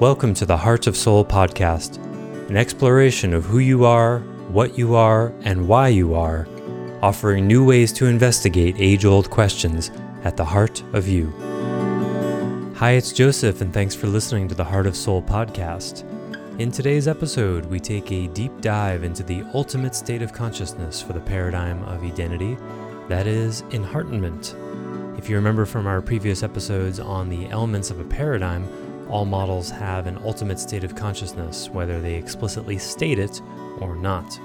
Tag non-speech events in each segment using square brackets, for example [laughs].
Welcome to the Heart of Soul podcast, an exploration of who you are, what you are, and why you are, offering new ways to investigate age old questions at the heart of you. Hi, it's Joseph, and thanks for listening to the Heart of Soul podcast. In today's episode, we take a deep dive into the ultimate state of consciousness for the paradigm of Edenity, that is, enheartenment. If you remember from our previous episodes on the elements of a paradigm, all models have an ultimate state of consciousness, whether they explicitly state it or not.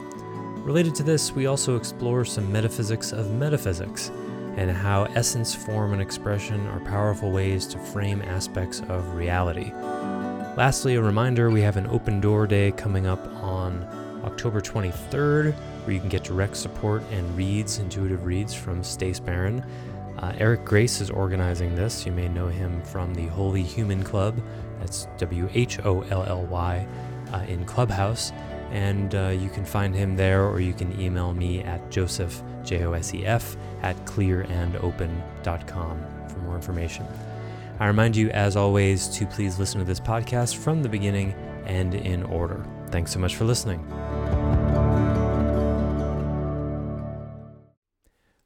Related to this, we also explore some metaphysics of metaphysics and how essence, form, and expression are powerful ways to frame aspects of reality. Lastly, a reminder we have an open door day coming up on October 23rd, where you can get direct support and reads, intuitive reads from Stace Barron. Uh, Eric Grace is organizing this. You may know him from the Wholly Human Club. That's W H O L L Y uh, in Clubhouse. And uh, you can find him there, or you can email me at joseph, J O S E F, at clearandopen.com for more information. I remind you, as always, to please listen to this podcast from the beginning and in order. Thanks so much for listening.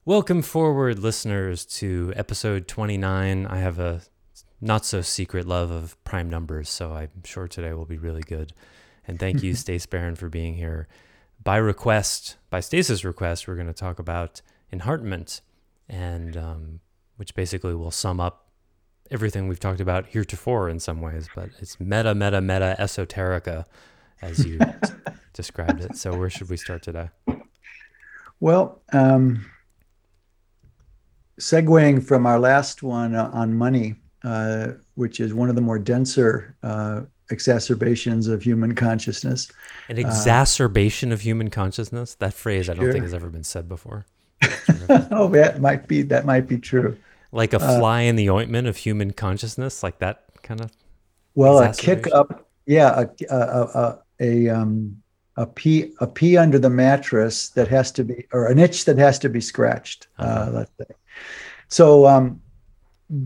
Welcome forward, listeners, to episode 29. I have a not so secret love of prime numbers, so I'm sure today will be really good. And thank you, [laughs] Stace Barron, for being here. By request, by Stace's request, we're going to talk about enheartment, and um, which basically will sum up everything we've talked about heretofore in some ways, but it's meta, meta, meta esoterica, as you [laughs] described it. So, where should we start today? Well, um, segueing from our last one uh, on money, uh, which is one of the more denser uh, exacerbations of human consciousness. An exacerbation of human consciousness? That phrase I don't Sure. think has ever been said before. [laughs] oh, that might be that might be true. Like a fly in the ointment of human consciousness, like that kind of. Well, a kick up, yeah, a a a, a um a pee a pee under the mattress that has to be or an itch that has to be scratched. Uh, Uh-huh. let's say. So um,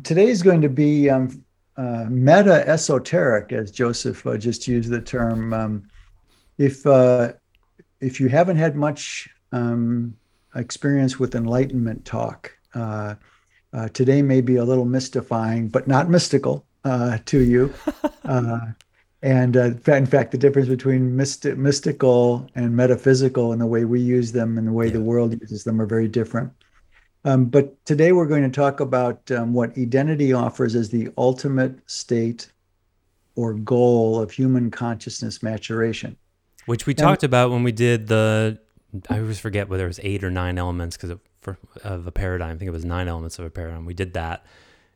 today is going to be um, uh, meta esoteric, as Joseph uh, just used the term. Um, if uh, if you haven't had much um, experience with enlightenment talk, uh, uh, today may be a little mystifying, but not mystical uh, to you. [laughs] Uh, and uh, in fact- the difference between mysti- mystical and metaphysical and the way we use them and the way the world uses them are very different. Um, but today we're going to talk about um, what Edenity offers as the ultimate state or goal of human consciousness maturation. Which we And- talked about when we did the. I always forget whether it was eight or nine elements because of, of a paradigm. I think it was nine elements of a paradigm. We did that,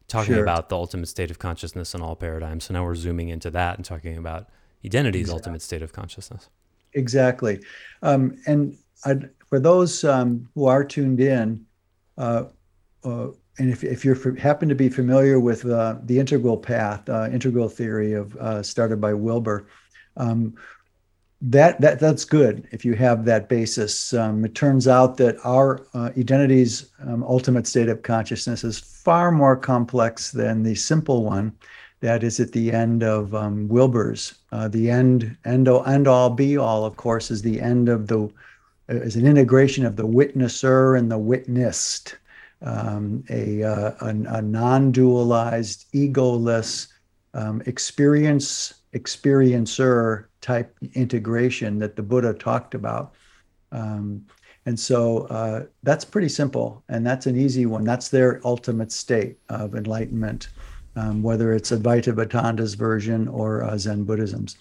talking Sure. about the ultimate state of consciousness in all paradigms. So now we're zooming into that and talking about Edenity's Exactly. ultimate state of consciousness. Exactly. Um, and I'd, for those um, who are tuned in, and if, if you happen to be familiar with uh, the integral path, uh, integral theory of uh, started by Wilber, um, that that that's good if you have that basis. Um, it turns out that our uh, Edenity's um, ultimate state of consciousness is far more complex than the simple one that is at the end of um, Wilber's. Uh, the end, end, end all, be all, of course, is the end of the is an integration of the witnesser and the witnessed, um, a, uh, a, a non-dualized, egoless um, experience experiencer type integration that the Buddha talked about. Um, and so uh, that's pretty simple, and that's an easy one. That's their ultimate state of enlightenment, um, whether it's Advaita Vedanta's version or uh, Zen Buddhism's.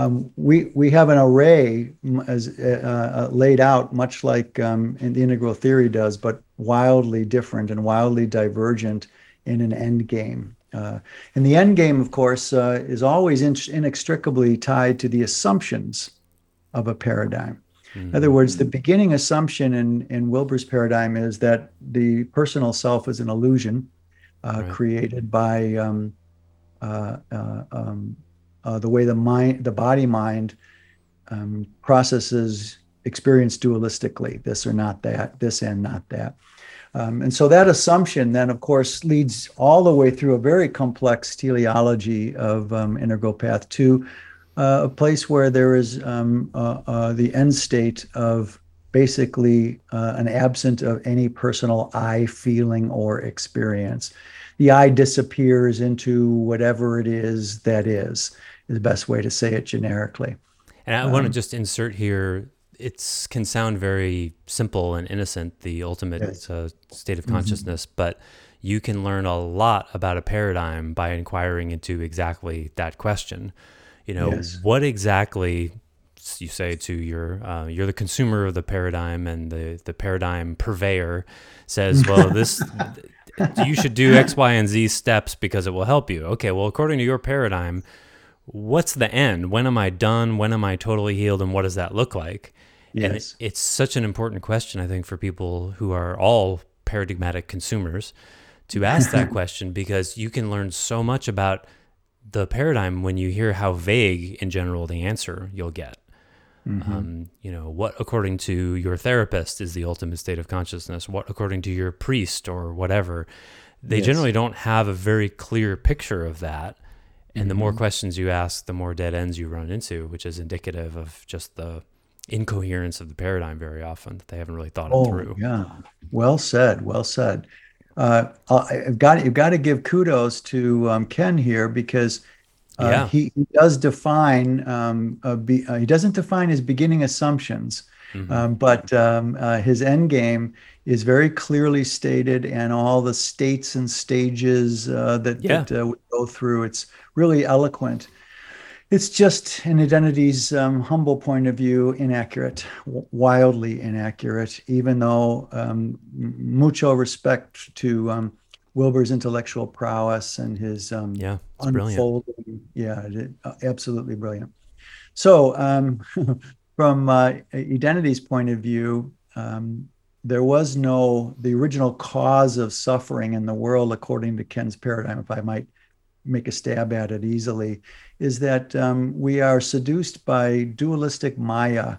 Um, we we have an array as uh, uh, laid out, much like um, in the integral theory does, but wildly different and wildly divergent in an end game. Uh, and the end game, of course, uh, is always in- inextricably tied to the assumptions of a paradigm. In other words, the beginning assumption in, in Wilber's paradigm is that the personal self is an illusion uh, Right. created by um, uh, the way the mind, the body mind, um, processes experience dualistically, this or not that, this and not that. Um, and so that assumption then, of course, leads all the way through a very complex teleology of um, integral path to uh, a place where there is um, uh, uh, the end state of basically uh, an absent of any personal I feeling or experience. The I disappears into whatever it is that is, is the best way to say it generically. And I um, want to just insert here it can sound very simple and innocent, the ultimate yes. uh, state of mm-hmm. consciousness, mm-hmm. but you can learn a lot about a paradigm by inquiring into exactly that question. You know, yes. what exactly you say to your uh, you're the consumer of the paradigm, and the the paradigm purveyor says, [laughs] "Well, this." you should do X, Y, and Z steps because it will help you. Okay, well, according to your paradigm, what's the end? When am I done? When am I totally healed? And what does that look like? Yes. And it, it's such an important question, I think, for people who are all paradigmatic consumers to [laughs] ask that question because you can learn so much about the paradigm when you hear how vague, in general, the answer you'll get. Mm-hmm. Um, you know, what according to your therapist is the ultimate state of consciousness? What according to your priest or whatever? They yes. generally don't have a very clear picture of that. And mm-hmm. the more mm-hmm. questions you ask, the more dead ends you run into, which is indicative of just the incoherence of the paradigm very often that they haven't really thought oh, it through. Yeah, well said. Well said. Uh, I've got you've got to give kudos to um, Ken here because uh, yeah. he, he, does define um, be, uh, he doesn't define his beginning assumptions, mm-hmm. um, but um, uh, his end game is very clearly stated, and all the states and stages uh, that, yeah. that uh, we go through. It's really eloquent. It's just in Edenity's um, humble point of view inaccurate w- wildly inaccurate even though um, mucho respect to um, wilber's intellectual prowess and his um, yeah unfolding brilliant. yeah uh, absolutely brilliant. So um, [laughs] from uh, Edenity's point of view um, there was no the original cause of suffering in the world according to ken's paradigm if i might make a stab at it easily is that um, we are seduced by dualistic Maya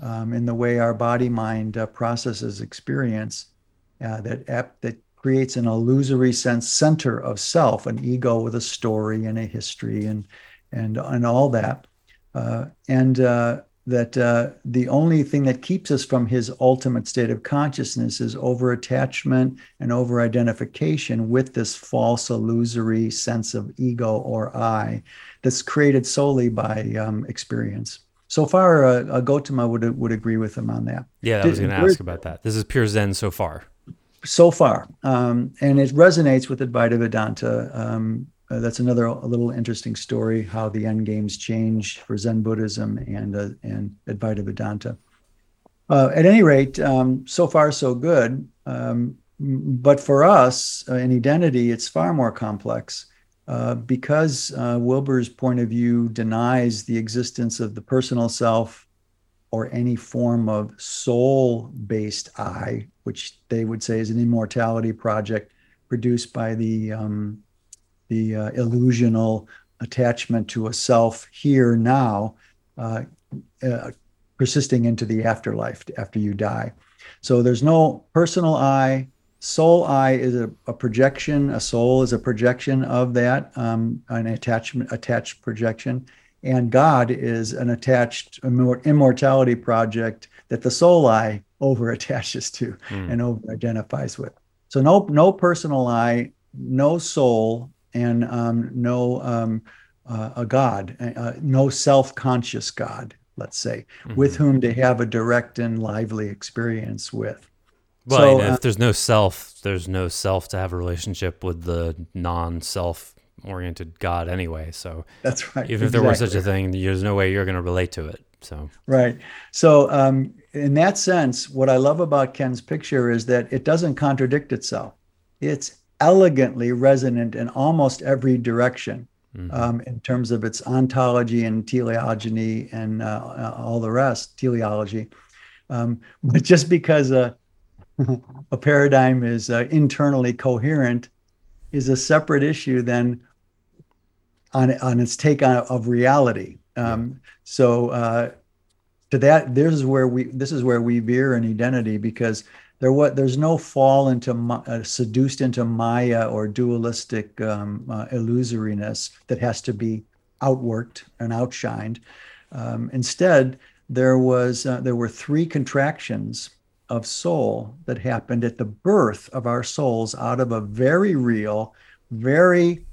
um, in the way our body mind uh, processes experience uh, that ap- that creates an illusory sense center of self, an ego with a story and a history and and and all that. Uh, and uh, that uh, the only thing that keeps us from his ultimate state of consciousness is over attachment and over identification with this false illusory sense of ego or I that's created solely by um, experience. So far, uh, uh, Gotama would would agree with him on that. Yeah, I was going to ask about that. This is pure Zen so far. So far, um, and it resonates with Advaita Vedanta. Um, uh, that's another a little interesting story how the end games change for Zen Buddhism and uh, and Advaita Vedanta. Uh, at any rate, um, so far so good. Um, but for us uh, in Edenity, it's far more complex uh, because uh, Wilber's point of view denies the existence of the personal self or any form of soul-based I, which they would say is an immortality project produced by the um, the uh, illusional attachment to a self here now, uh, uh, persisting into the afterlife after you die. So there's no personal I. Soul I is a, a projection. A soul is a projection of that, um, an attachment, attached projection, and God is an attached immortality project that the soul I over attaches to mm. and over identifies with. So no no personal I, no soul, and um, no um, uh, a God, uh, no self-conscious God, let's say, mm-hmm. with whom to have a direct and lively experience with. Well, so, if uh, there's no self, there's no self to have a relationship with the non-self oriented God anyway. So that's right. Even exactly. if there were such a thing, there's no way you're going to relate to it. So right. So um, in that sense, what I love about Ken's picture is that it doesn't contradict itself. It's elegantly resonant in almost every direction mm-hmm. um, in terms of its ontology and teleogeny and uh, all the rest, teleology. Um, but just because a, [laughs] a paradigm is uh, internally coherent is a separate issue than on, on its take on of reality. Um, so uh, to that, this is where we this is where we veer in Edenity because there what there's no fall into uh, seduced into maya or dualistic um, uh, illusoriness that has to be outworked and outshined. Um, instead, there was uh, there were three contractions of soul that happened at the birth of our souls out of a very real, very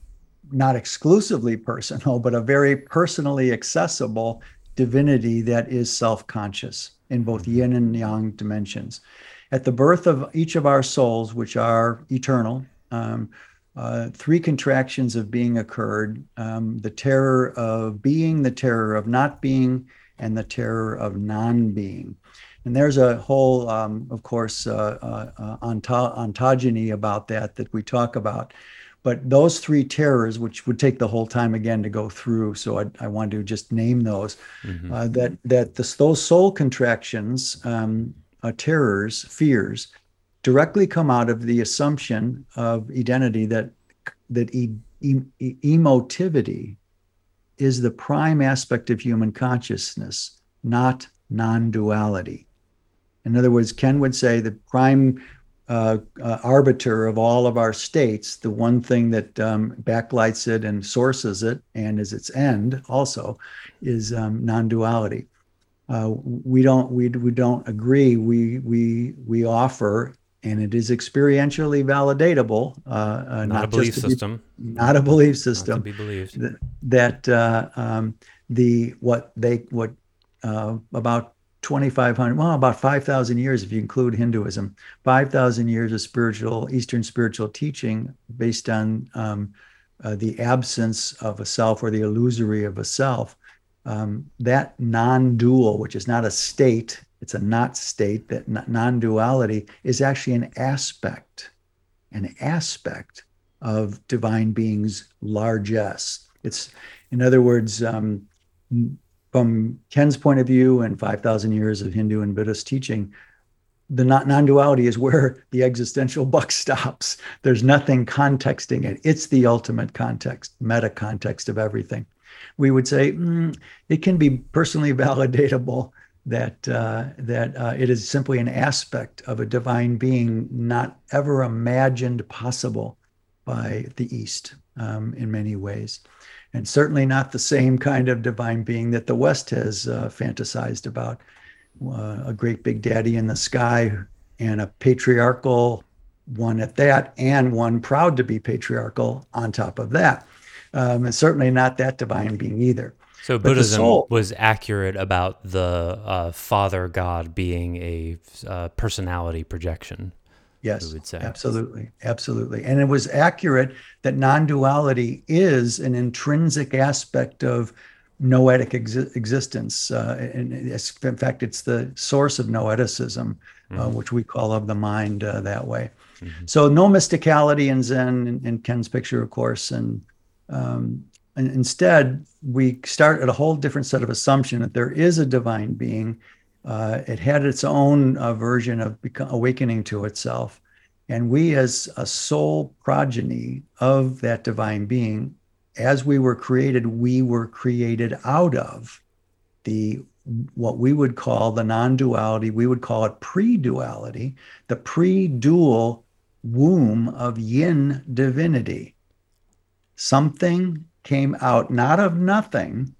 not exclusively personal, but a very personally accessible divinity that is self-conscious in both mm-hmm. yin and yang dimensions. At the birth of each of our souls, which are eternal, um, uh, three contractions of being occurred um, the terror of being, the terror of not being, and the terror of non being. And there's a whole, um, of course, uh, uh, uh ontogeny about that that we talk about. But those three terrors, which would take the whole time again to go through, so I, I want to just name those. Mm-hmm. Uh, that that this, those soul contractions, um, uh, terrors, fears, directly come out of the assumption of Edenity that that e- e- emotivity is the prime aspect of human consciousness, not non-duality. In other words, Ken would say the prime uh, uh, arbiter of all of our states, the one thing that um, backlights it and sources it and is its end also, is um, non-duality. Uh, we don't we, we don't agree. We we we offer and it is experientially validatable. Uh, uh, not, not, a belief system. Be, not a belief system. Not to be believed. That, that uh, um, the what they what uh, about 2,500, well, about 5,000 years if you include Hinduism, 5,000 years of spiritual Eastern spiritual teaching based on um, uh, the absence of a self or the illusory of a self. Um, that non-dual, which is not a state it's a not state that non-duality is actually an aspect an aspect of divine being's largesse. It's in other words um, from ken's point of view and 5000 years of hindu and buddhist teaching the non-duality is where the existential buck [laughs] stops. There's nothing contexting it. It's the ultimate context meta context of everything we would say mm, it can be personally [laughs] validatable that uh, that uh, it is simply an aspect of a divine being not ever imagined possible by the East um, in many ways, and certainly not the same kind of divine being that the West has uh, fantasized about. Uh, a great big daddy in the sky and a patriarchal one at that, and one proud to be patriarchal on top of that. Um, and certainly not that divine being either. So but Buddhism soul, was accurate about the uh, Father God being a uh, personality projection. Yes, absolutely, absolutely, and it was accurate that non-duality is an intrinsic aspect of noetic exi- existence. Uh, and in fact, it's the source of noeticism, uh, mm-hmm. which we call of the mind uh, that way. Mm-hmm. So no mysticality in Zen, in, in Ken's picture, of course, and um, and instead, we start at a whole different set of assumption that there is a divine being. Uh, it had its own uh, version of awakening to itself. And we, as a soul progeny of that divine being, as we were created, we were created out of the what we would call the non-duality. We would call it pre-duality, the pre-dual womb of yin divinity. Something came out not of nothing,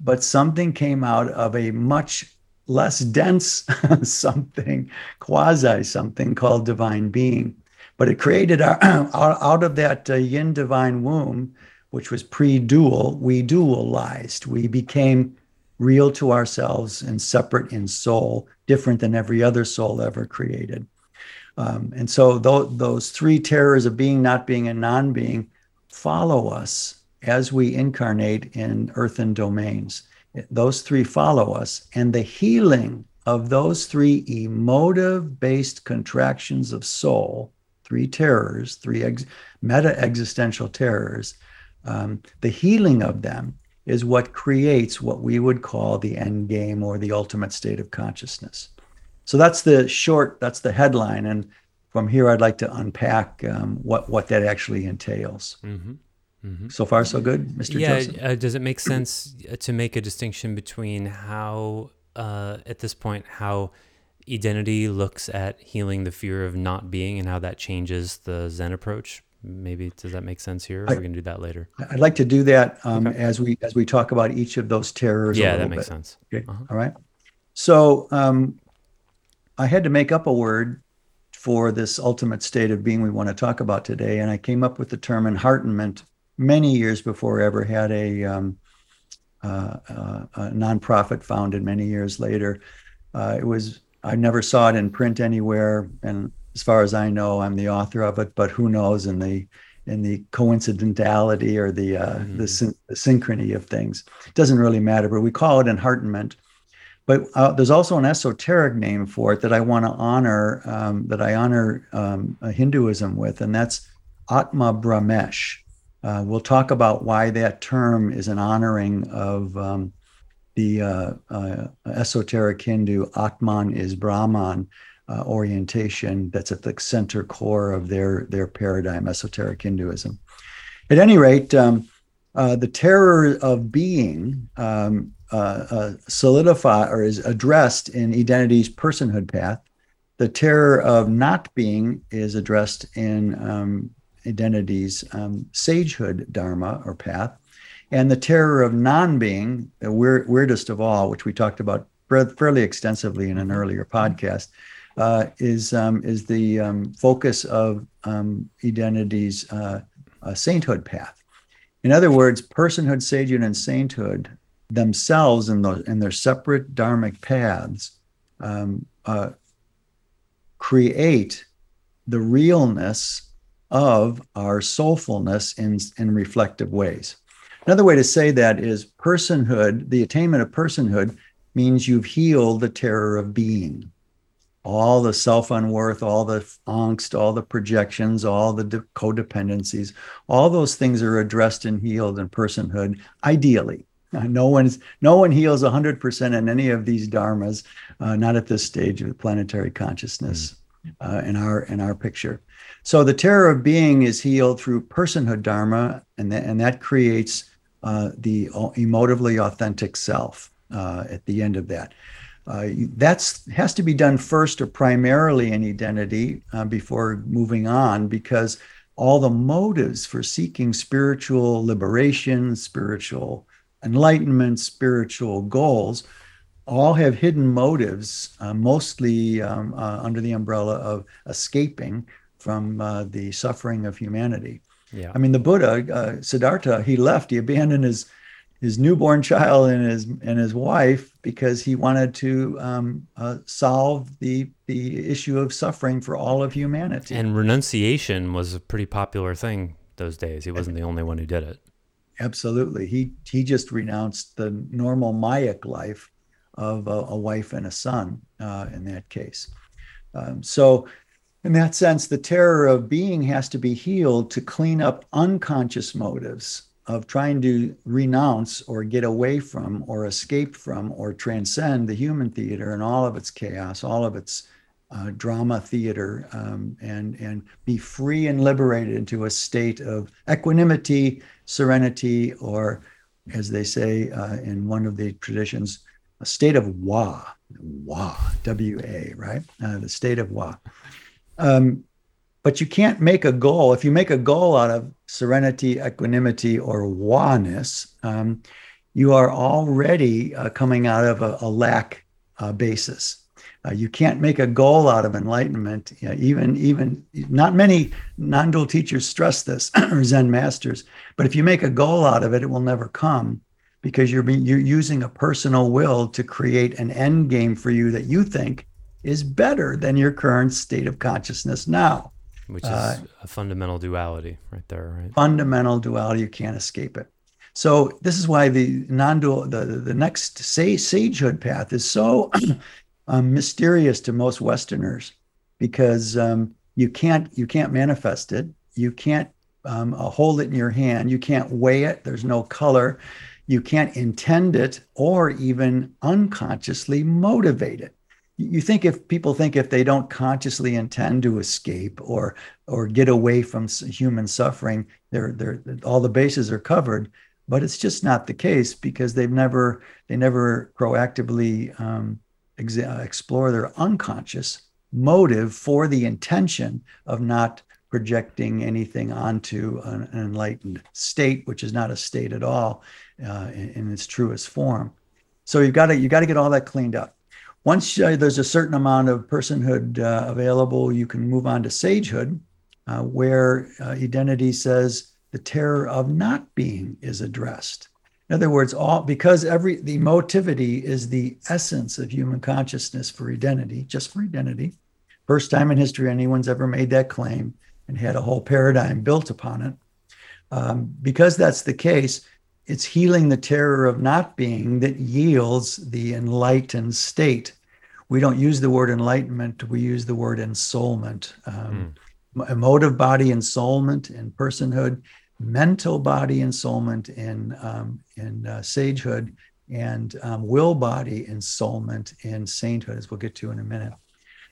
but something came out of a much less dense [laughs] something, quasi something called divine being. But it created our, [clears throat] out of that uh, yin divine womb, which was pre dual, we dualized. We became real to ourselves and separate in soul, different than every other soul ever created. Um, and so th- those three terrors of being, not being, and non being follow us as we incarnate in earthen domains. Those three follow us, and the healing of those three emotive based contractions of soul, three terrors, three ex- meta existential terrors, um, the healing of them is what creates what we would call the end game or the ultimate state of consciousness. So that's the short, that's the headline. And from here, I'd like to unpack um, what, what that actually entails. Mm-hmm. Mm-hmm. So far, so good, Mr. Yeah. Uh, does it make sense uh, to make a distinction between how, uh, at this point, how Edenity looks at healing the fear of not being and how that changes the Zen approach. Maybe does that make sense here? Or I, we can do that later. I'd like to do that um, okay. as we as we talk about each of those terrors. Yeah, that makes bit. sense. Okay. Uh-huh. All right. So um, I had to make up a word for this ultimate state of being we want to talk about today, and I came up with the term enheartenment many years before I ever had a, um, uh, uh, a nonprofit founded. Many years later, uh, it was I never saw it in print anywhere, and as far as I know, I'm the author of it. But who knows in the in the coincidentality or the uh, mm-hmm. the, syn- the, synchrony of things. It doesn't really matter, but we call it enheartenment. But uh, there's also an esoteric name for it that I want to honor, um, that I honor um, Hinduism with, and that's Atma Brahmesh. Uh, we'll talk about why that term is an honoring of um, the uh, uh, esoteric Hindu Atman is Brahman uh, orientation that's at the center core of their their paradigm, esoteric Hinduism. At any rate, um, uh, the terror of being um, uh, uh solidify or is addressed in Edenity's personhood path. The terror of not being is addressed in um, Edenity's um, sagehood dharma or path. And the terror of non being, the weird, weirdest of all, which we talked about fairly extensively in an earlier podcast, uh, is, um, is the um, focus of um, Edenity's uh, uh, sainthood path. In other words, personhood, sagehood, and sainthood themselves in, those, in their separate dharmic paths um, uh, create the realness of our soulfulness in, in reflective ways. Another way to say that is personhood, the attainment of personhood means you've healed the terror of being. All the self unworth, all the angst, all the projections, all the de- codependencies, all those things are addressed and healed in personhood, ideally. [laughs] No one's no one heals 100% in any of these dharmas, uh, not at this stage of planetary consciousness mm. uh, in our in our picture. So the terror of being is healed through personhood dharma, and, th- and that creates uh, the emotively authentic self uh, at the end of that. Uh, that's has to be done first or primarily in Edenity uh, before moving on because all the motives for seeking spiritual liberation, spiritual enlightenment, spiritual goals all have hidden motives, uh, mostly um, uh, under the umbrella of escaping from uh, the suffering of humanity. Yeah. I mean, the Buddha, uh, Siddhartha, he left. He abandoned his his newborn child and his and his wife because he wanted to um, uh, solve the the issue of suffering for all of humanity. And renunciation was a pretty popular thing those days. He wasn't the only one who did it. Absolutely, he he just renounced the normal Mayic life of a, a wife and a son uh, in that case. Um, so in that sense, the terror of being has to be healed to clean up unconscious motives of trying to renounce or get away from or escape from or transcend the human theater and all of its chaos, all of its uh, drama theater, um, and and be free and liberated into a state of equanimity, serenity, or as they say uh, in one of the traditions, a state of wa, wa, W A, right? Uh, the state of wa. Um, but you can't make a goal. If you make a goal out of serenity, equanimity, or wa-ness, um, you are already uh, coming out of a, a lack uh, basis. Uh, you can't make a goal out of enlightenment. You know, even even not many non-dual teachers stress this [clears throat] or Zen masters. But if you make a goal out of it, it will never come because you're being, you're using a personal will to create an end game for you that you think is better than your current state of consciousness now. Which is uh, a fundamental duality right there, right? Fundamental duality, you can't escape it. So this is why the non-dual, the, the next say, sagehood path is so [clears throat] um, mysterious to most Westerners because um, you can't you can't manifest it, you can't um, uh, hold it in your hand, you can't weigh it. There's no color, you can't intend it or even unconsciously motivate it. You think if people think if they don't consciously intend to escape or or get away from human suffering they're, they're all the bases are covered. But it's just not the case because they've never they never proactively um, ex- explore their unconscious motive for the intention of not projecting anything onto an, an enlightened state, which is not a state at all uh, in, in, its truest form. So you've got to you got to get all that cleaned up. Once uh, there's a certain amount of personhood uh, available, you can move on to sagehood, uh, where uh, Edenity says the terror of not being is addressed. In other words, all because every the motivity is the essence of human consciousness for Edenity, just for Edenity. First time in history anyone's ever made that claim and had a whole paradigm built upon it. Um, because that's the case, it's healing the terror of not being that yields the enlightened state. We don't use the word enlightenment, we use the word ensoulment. Um, mm. Emotive body ensoulment in personhood, mental body ensoulment in, um, in uh, sagehood, and um, will body ensoulment in sainthood, as we'll get to in a minute.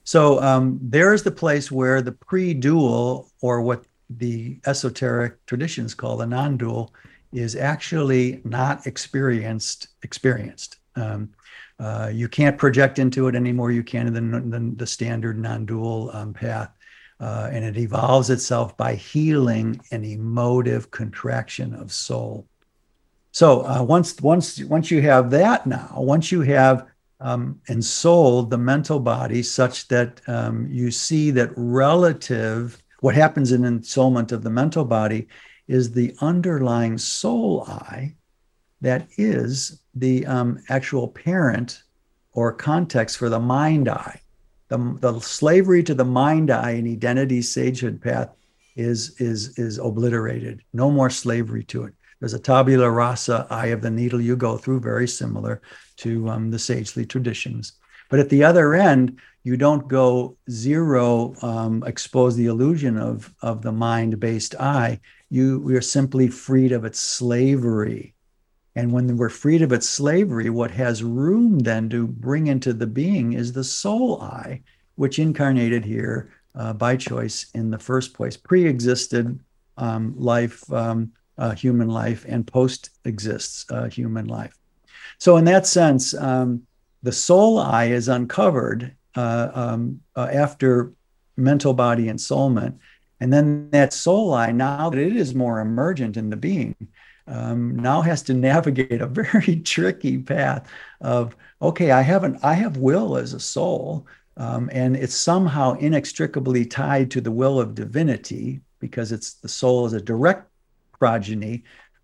So um, there's the place where the pre-dual, or what the esoteric traditions call the non-dual, is actually not experienced. Experienced. Um, uh, you can't project into it any more you can than, than the standard non-dual um, path, uh, and it evolves itself by healing an emotive contraction of soul. So uh, once once once you have that now, once you have um, ensouled the mental body such that um, you see that relative, what happens in ensoulment of the mental body is the underlying soul I that is the um, actual parent or context for the mind I. The, the slavery to the mind I and Edenity sagehood path is, is, is obliterated. No more slavery to it. There's a tabula rasa, eye of the needle you go through, very similar to um, the sagely traditions. But at the other end, you don't go zero, um, expose the illusion of, of the mind based I. You, we are simply freed of its slavery. And when we're freed of its slavery, what has room then to bring into the being is the soul I, which incarnated here uh, by choice in the first place, pre existed um, life, um, uh, human life, and post exists uh, human life. So, in that sense, um, the soul I is uncovered uh, um, uh, after mental body ensoulment. And then that soul I, now that it is more emergent in the being, um, now has to navigate a [laughs] very tricky path of okay, I haven't, I have will as a soul, um, and it's somehow inextricably tied to the will of divinity because it's the soul is a direct progeny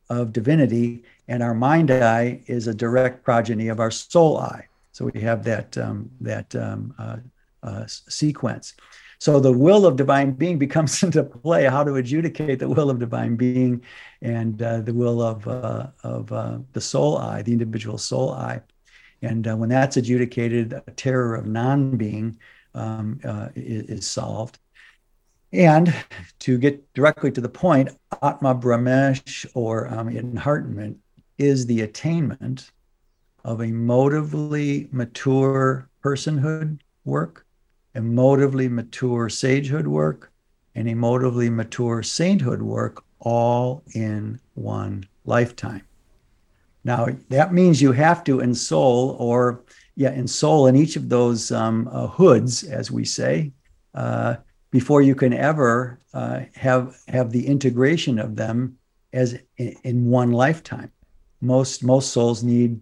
of divinity, and our mind I is a direct progeny of our soul I So we have that um, that um, uh, uh, sequence. So the will of divine being becomes [laughs] into play. How to adjudicate the will of divine being and uh, the will of uh, of uh, the soul I, the individual soul I, and uh, when that's adjudicated, a terror of non-being um, is, is solved. And to get directly to the point, Atma Brahmesh or um, enheartment is the attainment of emotively mature personhood work, emotively mature sagehood work, and emotively mature sainthood work all in one lifetime. Now, that means you have to ensoul or, yeah, ensoul in each of those um, uh, hoods, as we say, uh, before you can ever uh, have have the integration of them as in, in one lifetime. Most most souls need.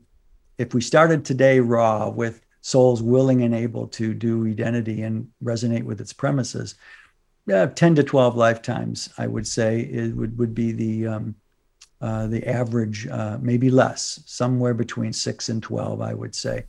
If we started today raw with souls willing and able to do Edenity and resonate with its premises, uh, 10 to 12 lifetimes, I would say, it would, would be the, um, uh, the average, uh, maybe less, somewhere between six and 12, I would say.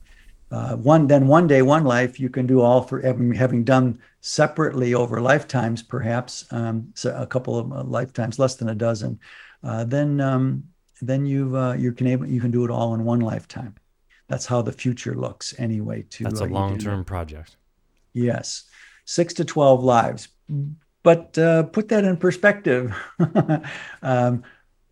Uh, one then one day one life you can do all for having, done separately over lifetimes perhaps um, so a couple of uh, lifetimes less than a dozen. Uh, then um, then you uh, you can able you can do it all in one lifetime that's how the future looks anyway to that's a long-term project. Yes. Six to 12 lives. But uh, put that in perspective. [laughs] Um,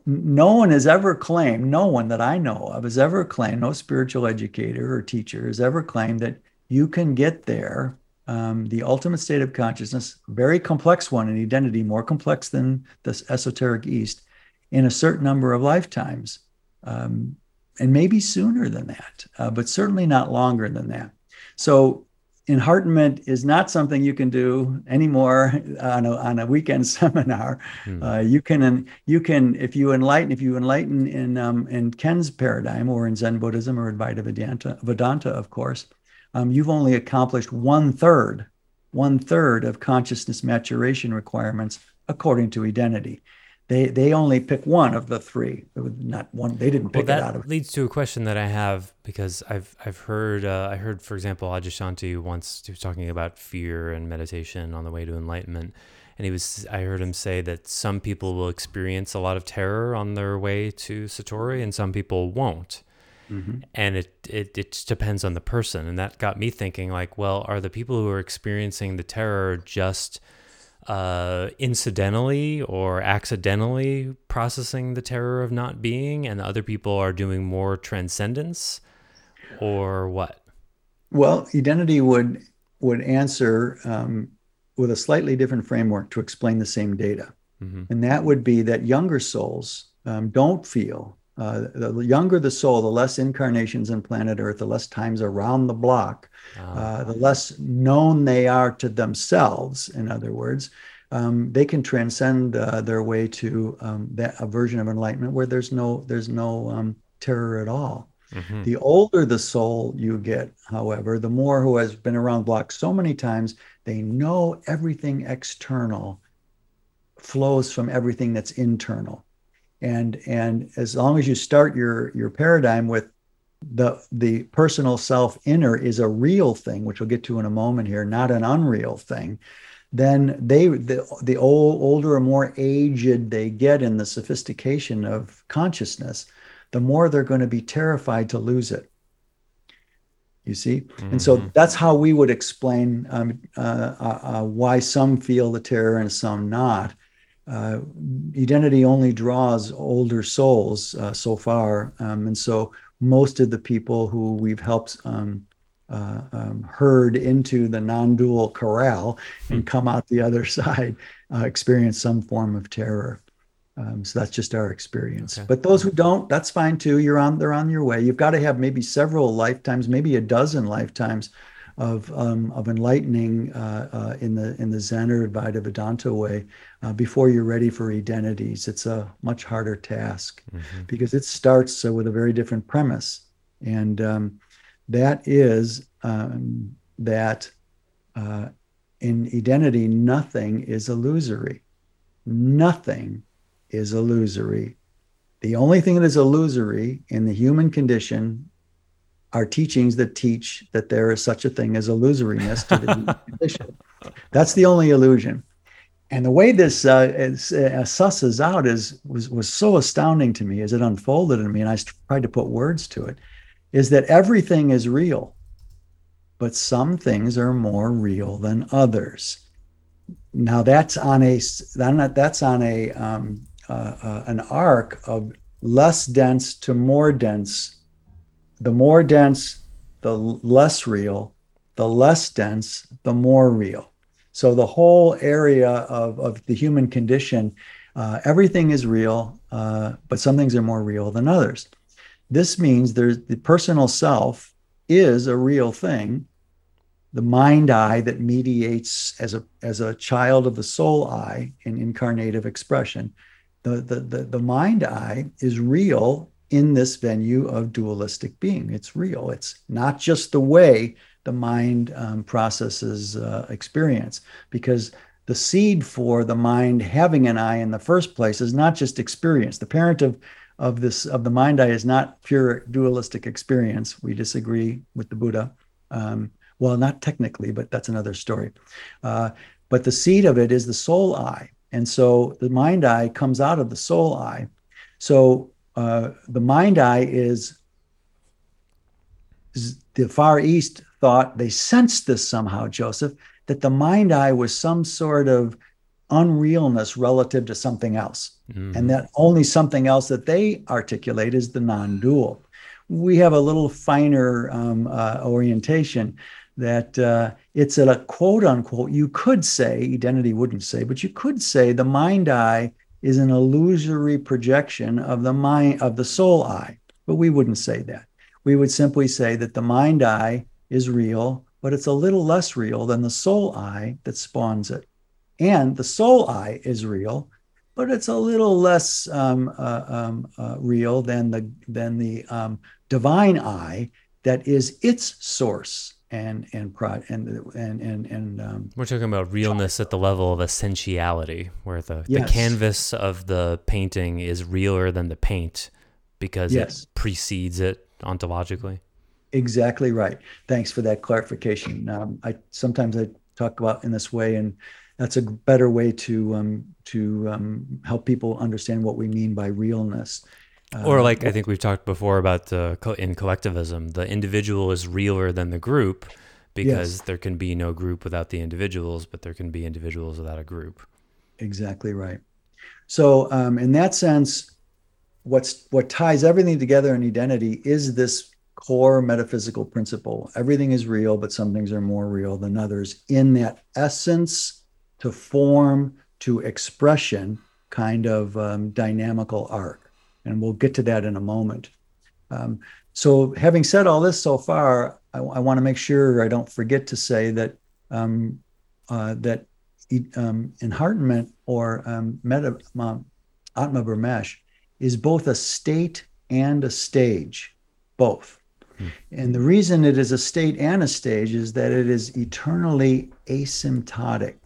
no one has ever claimed, no one that I know of has ever claimed, no spiritual educator or teacher has ever claimed that you can get there, um, the ultimate state of consciousness, very complex one in Edenity, more complex than the esoteric East, in a certain number of lifetimes. Um, and maybe sooner than that, uh, but certainly not longer than that. So enheartenment is not something you can do anymore [laughs] on a, on a weekend [laughs] seminar. Hmm. Uh, you can you can if you enlighten if you enlighten in um, in Ken's paradigm or in Zen Buddhism or Advaita Vedanta, Vedanta of course, um, you've only accomplished one third one third of consciousness maturation requirements according to Edenity they they only pick one of the three. Not one. They didn't pick well, it out of. leads to a question that I have because I've I've heard uh, I heard for example Adyashanti once he was talking about fear and meditation on the way to enlightenment, and he was I heard him say that some people will experience a lot of terror on their way to satori and some people won't. Mm-hmm. And it, it it depends on the person, and that got me thinking. Like, well, are the people who are experiencing the terror just uh, incidentally or accidentally processing the terror of not being, and other people are doing more transcendence, or what? Well, Edenity would would answer um, with a slightly different framework to explain the same data, mm-hmm. and that would be that younger souls um, don't feel. Uh, the younger the soul, the less incarnations in planet Earth, the less times around the block, uh, the less known they are to themselves, in other words, um, they can transcend uh, their way to um, that a version of enlightenment where there's no there's no um, terror at all. Mm-hmm. The older the soul you get, however, the more who has been around block so many times, they know everything external flows from everything that's internal. And and as long as you start your your paradigm with the the personal self inner is a real thing which we'll get to in a moment here not an unreal thing then they the, the old, older or more aged they get in the sophistication of consciousness the more they're going to be terrified to lose it you see mm-hmm. and so mm-hmm. that's how we would explain um, uh, uh, uh, why some feel the terror and some not uh, Edenity only draws older souls uh, so far um, and so most of the people who we've helped um, uh, um, herd into the non-dual corral and come out the other [laughs] side uh, experience some form of terror. Um, so that's just our experience. Okay. But those who don't, that's fine too. You're on, they're on your way. You've got to have maybe several lifetimes, maybe a dozen lifetimes of um, of enlightening uh, uh, in the in the Zen or Advaita Vedanta way uh, before you're ready for Edenity's. It's a much harder task mm-hmm. because it starts uh, with a very different premise, and um, that is um, that uh, in Edenity nothing is illusory. Nothing is illusory. The only thing that is illusory in the human condition are teachings that teach that there is such a thing as illusoriness to the [laughs] condition. That's the only illusion. And the way this uh, is, uh, susses out is was was so astounding to me as it unfolded in me, and I tried to put words to it. Is that everything is real, but some things are more real than others. Now that's on a that's on a um, uh, uh, an arc of less dense to more dense the more dense, the less real, the less dense, the more real. So the whole area of, of the human condition, uh, everything is real, uh, but some things are more real than others. This means there's the personal self is a real thing. The mind I that mediates as a as a child of the soul I in incarnative expression. The, the, the, the mind I is real in this venue of dualistic being. It's real. It's not just the way the mind um, processes uh, experience, because the seed for the mind having an I in the first place is not just experience. The parent of of this of the mind I is not pure dualistic experience. We disagree with the Buddha. Um, well, not technically, but that's another story. Uh, but the seed of it is the soul I, and so the mind I comes out of the soul I. So uh, the mind I is, is the Far East thought they sensed this somehow, Joseph, that the mind I was some sort of unrealness relative to something else. Mm-hmm. And that only something else that they articulate is the non dual. We have a little finer um, uh, orientation that uh, it's a quote unquote, you could say, Edenity wouldn't say, but you could say the mind I is an illusory projection of the mind of the soul I. But we wouldn't say that. We would simply say that the mind I is real but it's a little less real than the soul I that spawns it. And the soul I is real, but it's a little less um, uh, um, uh, real than the than the um, divine I that is its source and and prod and and and and um, we're talking about realness at the level of essentiality, where the Yes. the canvas of the painting is realer than the paint because Yes. it precedes it ontologically. Exactly right. Thanks for that clarification. Um, I sometimes I talk about in this way, and that's a better way to um, to um, help people understand what we mean by realness. Or Uh, like I think we've talked before about co- in collectivism, the individual is realer than the group because Yes. there can be no group without the individuals, but there can be individuals without a group. Exactly right. So, um, in that sense, what's what ties everything together in Edenity is this core metaphysical principle. Everything is real, but some things are more real than others. In that essence to form to expression kind of um, dynamical arc, and we'll get to that in a moment. Um, so, having said all this so far, I, want to make sure I don't forget to say that um, uh, that um, enheartenment or um, meta, um, Atma Brahmesh is both a state and a stage, both. And the reason it is a state and a stage is that it is eternally asymptotic.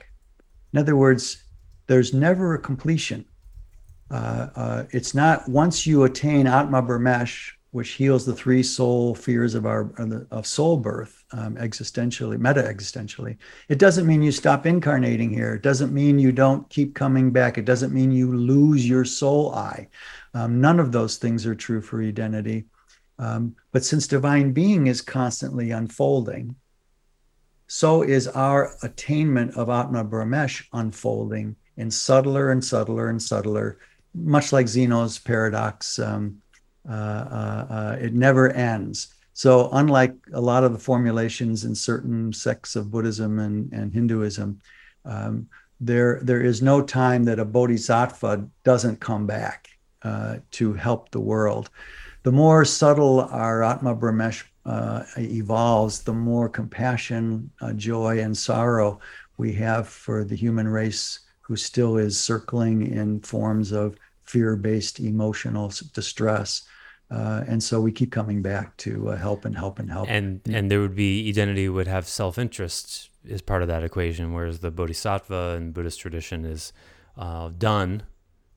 In other words, there's never a completion. Uh, uh, it's not once you attain Atma Brahmesh, which heals the three soul fears of our of, soul birth um, existentially, meta existentially. It doesn't mean you stop incarnating here. It doesn't mean you don't keep coming back. It doesn't mean you lose your soul I. Um, none of those things are true for Edenity. Um, but since divine being is constantly unfolding, so is our attainment of Atma Brahmesh unfolding in subtler and subtler and subtler, much like Zeno's paradox. Um, uh, uh, uh, it never ends. So, unlike a lot of the formulations in certain sects of Buddhism and, and Hinduism, um, there there is no time that a bodhisattva doesn't come back uh, to help the world. The more subtle our Atma Brahmesh uh, evolves, the more compassion, uh, joy, and sorrow we have for the human race who still is circling in forms of fear-based emotional distress. Uh, and so we keep coming back to uh, help and help and help. And and there would be Edenity would have self interest as part of that equation, whereas the bodhisattva in Buddhist tradition is uh, done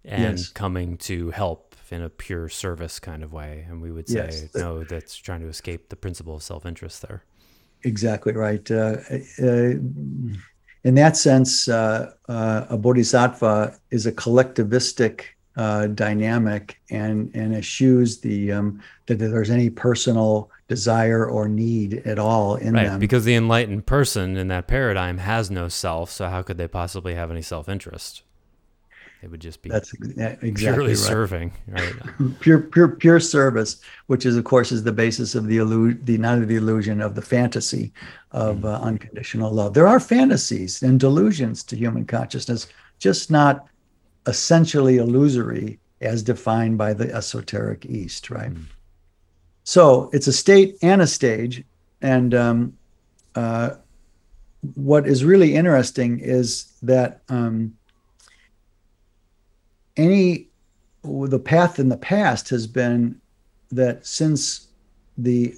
and Yes. coming to help in a pure service kind of way. And we would say Yes. no, that's trying to escape the principle of self interest there. Exactly right. In that sense, uh, uh, a bodhisattva is a collectivistic uh, dynamic and and eschews the um, that there's any personal desire or need at all in Right, them. because the enlightened person in that paradigm has no self, so how could they possibly have any self interest? It would just be That's [laughs] exactly purely right. serving, right? [laughs] pure pure pure service which is of course is the basis of the illusion, the not of the illusion of the fantasy of uh, unconditional love there are fantasies and delusions to human consciousness just not essentially illusory as defined by the esoteric east right so it's a state and a stage and um, uh, what is really interesting is that um, any the path in the past has been that since the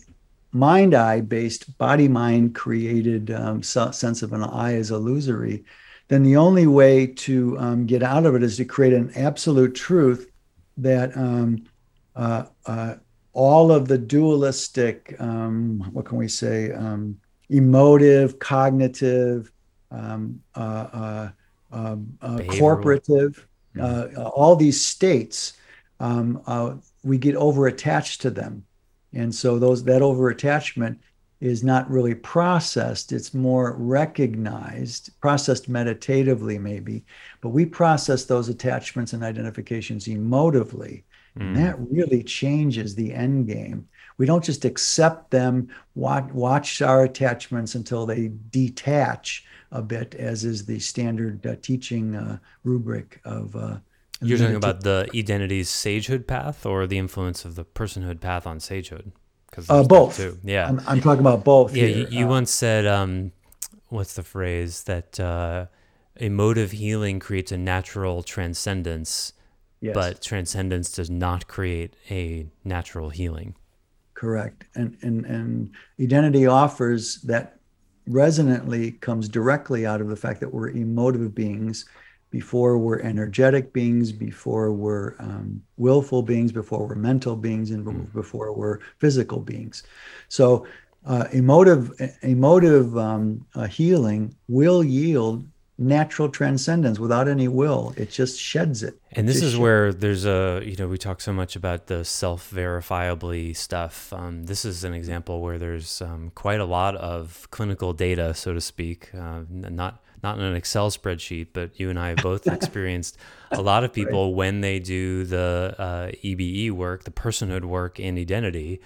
mind I based body mind created um, sense of an I is illusory, then the only way to um, get out of it is to create an absolute truth that um, uh, uh, all of the dualistic, um, what can we say, um, emotive, cognitive, um, uh, uh, uh, uh, corporative, uh, uh, all these states, um, uh, we get over attached to them, and so those that over attachment is not really processed; it's more recognized, processed meditatively, maybe. But we process those attachments and identifications emotively, and Mm. that really changes the end game. We don't just accept them, watch, watch our attachments until they detach a bit, as is the standard uh, teaching uh, rubric of. Uh, You're talking about the Edenity's sagehood path or the influence of the personhood path on sagehood? because uh, both. Too. Yeah, I'm, I'm, talking about both. Yeah, here. you, you uh, once said, um, what's the phrase that uh, emotive healing creates a natural transcendence, yes. but transcendence does not create a natural healing. Correct, and and and Edenity offers that resonantly comes directly out of the fact that we're emotive beings before we're energetic beings, before we're um, willful beings, before we're mental beings, and mm. before we're physical beings. So, uh, emotive emotive um, uh, healing will yield natural transcendence without any will. It just sheds it. And this is where there's a, you know, we talk so much about the self verifiably stuff. Um, this is an example where there's um, quite a lot of clinical data, so to speak, uh, not not in an Excel spreadsheet, but you and I have both [laughs] experienced a lot of people right. when they do the uh, EBE work, the personhood work and Edenity,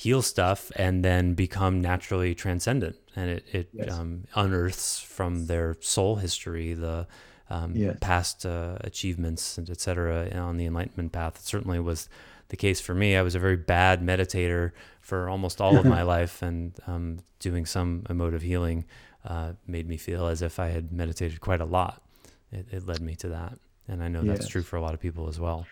heal stuff and then become naturally transcendent. And it, it yes. um, unearths from their soul history the um, yes. past uh, achievements, et cetera, on the enlightenment path. It certainly was the case for me. I was a very bad meditator for almost all of [laughs] my life, and um, doing some emotive healing uh, made me feel as if I had meditated quite a lot. It, it led me to that. And I know that's yes. true for a lot of people as well.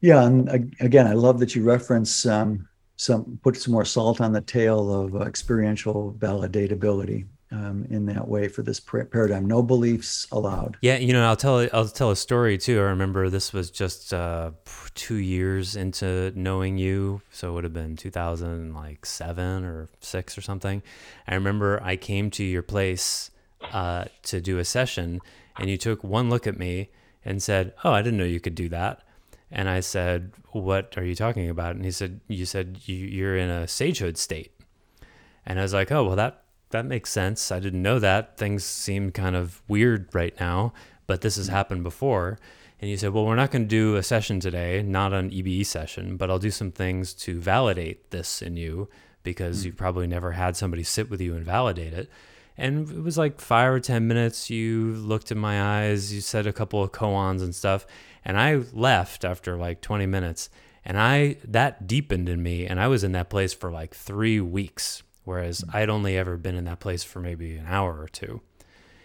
Yeah. And again, I love that you reference um, some, put some more salt on the tail of experiential validatability um, in that way for this paradigm. No beliefs allowed. Yeah, you know, I'll tell I'll tell a story too. I remember this was just uh, two years into knowing you, so it would have been two thousand like seven or six or something. I remember I came to your place uh, to do a session, and you took one look at me and said, "Oh, I didn't know you could do that." And I said, "What are you talking about?" And he said, "You said you, you're in a sagehood state." And I was like, "Oh, well, that that makes sense. I didn't know that. Things seem kind of weird right now, but this has mm. happened before. And he said, well, we're not going to do a session today, not an EBE session, but I'll do some things to validate this in you because mm-hmm. you've probably never had somebody sit with you and validate it. And it was like five or 10 minutes. You looked in my eyes, you said a couple of koans and stuff. And I left after like 20 minutes. And I, that deepened in me. And I was in that place for like three weeks whereas mm-hmm. I'd only ever been in that place for maybe an hour or 2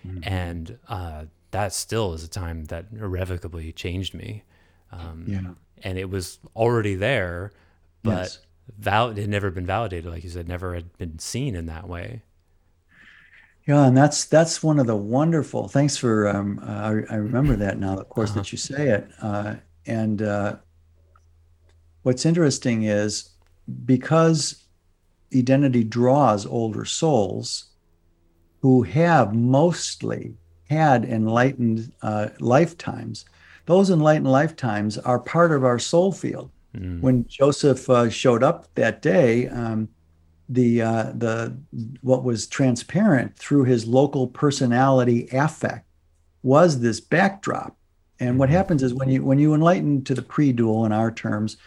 mm-hmm. and uh, that still is a time that irrevocably changed me. Um, yeah, and it was already there, but yes. val- it had never been validated, like you said, never had been seen in that way. Yeah, and that's that's one of the wonderful. Thanks for um, uh, I, I, remember that now. Of course, uh-huh. that you say it. Uh, and uh, what's interesting is because Edenity draws older souls who have mostly had enlightened uh, lifetimes. Those enlightened lifetimes are part of our soul field. Mm. When Joseph uh, showed up that day, um, the uh, the what was transparent through his local personality affect was this backdrop. And what mm-hmm. happens is when you when you enlighten to the pre-dual in our terms,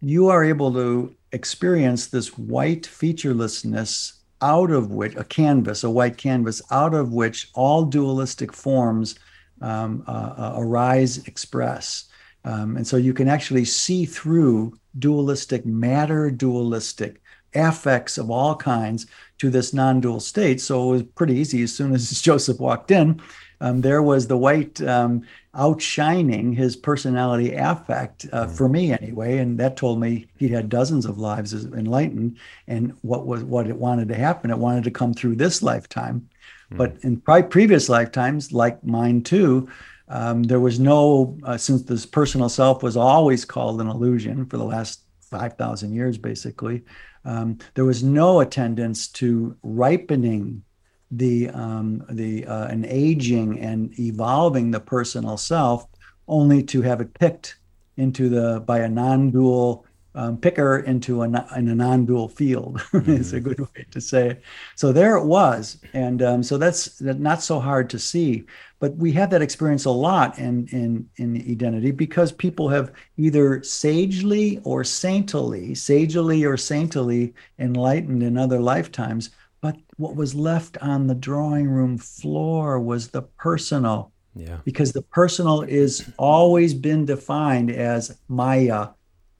you are able to experience this white featurelessness out of which a canvas, a white canvas, out of which all dualistic forms um, uh, uh, arise, express. Um, and so you can actually see through dualistic matter, dualistic affects of all kinds to this non dual state. So it was pretty easy. As soon [laughs] as Joseph walked in, um, there was the white um, outshining his personality affect uh, mm. for me anyway and that told me he'd had dozens of lives as enlightened and what was what it wanted to happen it wanted to come through this lifetime mm. but in pri- previous lifetimes like mine too um, there was no uh, since this personal self was always called an illusion for the last 5000 years basically um, there was no attendance to ripening the um, the uh, an aging and evolving the personal self, only to have it picked into the by a non-dual um, picker into a in a non-dual field. mm-hmm. [laughs] is a good way to say it. So there it was, and um, so that's not so hard to see. But we have that experience a lot in in in Edenity because people have either sagely or saintly, sagely or saintly enlightened in other lifetimes but what was left on the drawing room floor was the personal. Yeah. Because the personal is always been defined as Maya,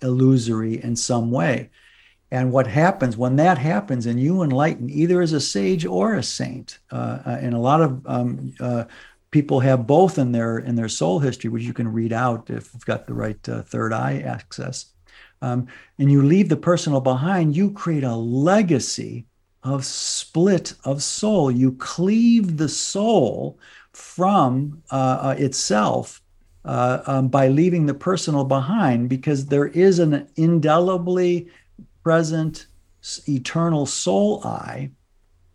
illusory in some way. And what happens when that happens and you enlighten, either as a sage or a saint, uh, uh, and a lot of um, uh, people have both in their in their soul history, which you can read out if you've got the right uh, third eye access. Um, and you leave the personal behind, you create a legacy of split of soul. You cleave the soul from uh, uh, itself uh, um, by leaving the personal behind because there is an indelibly present eternal soul I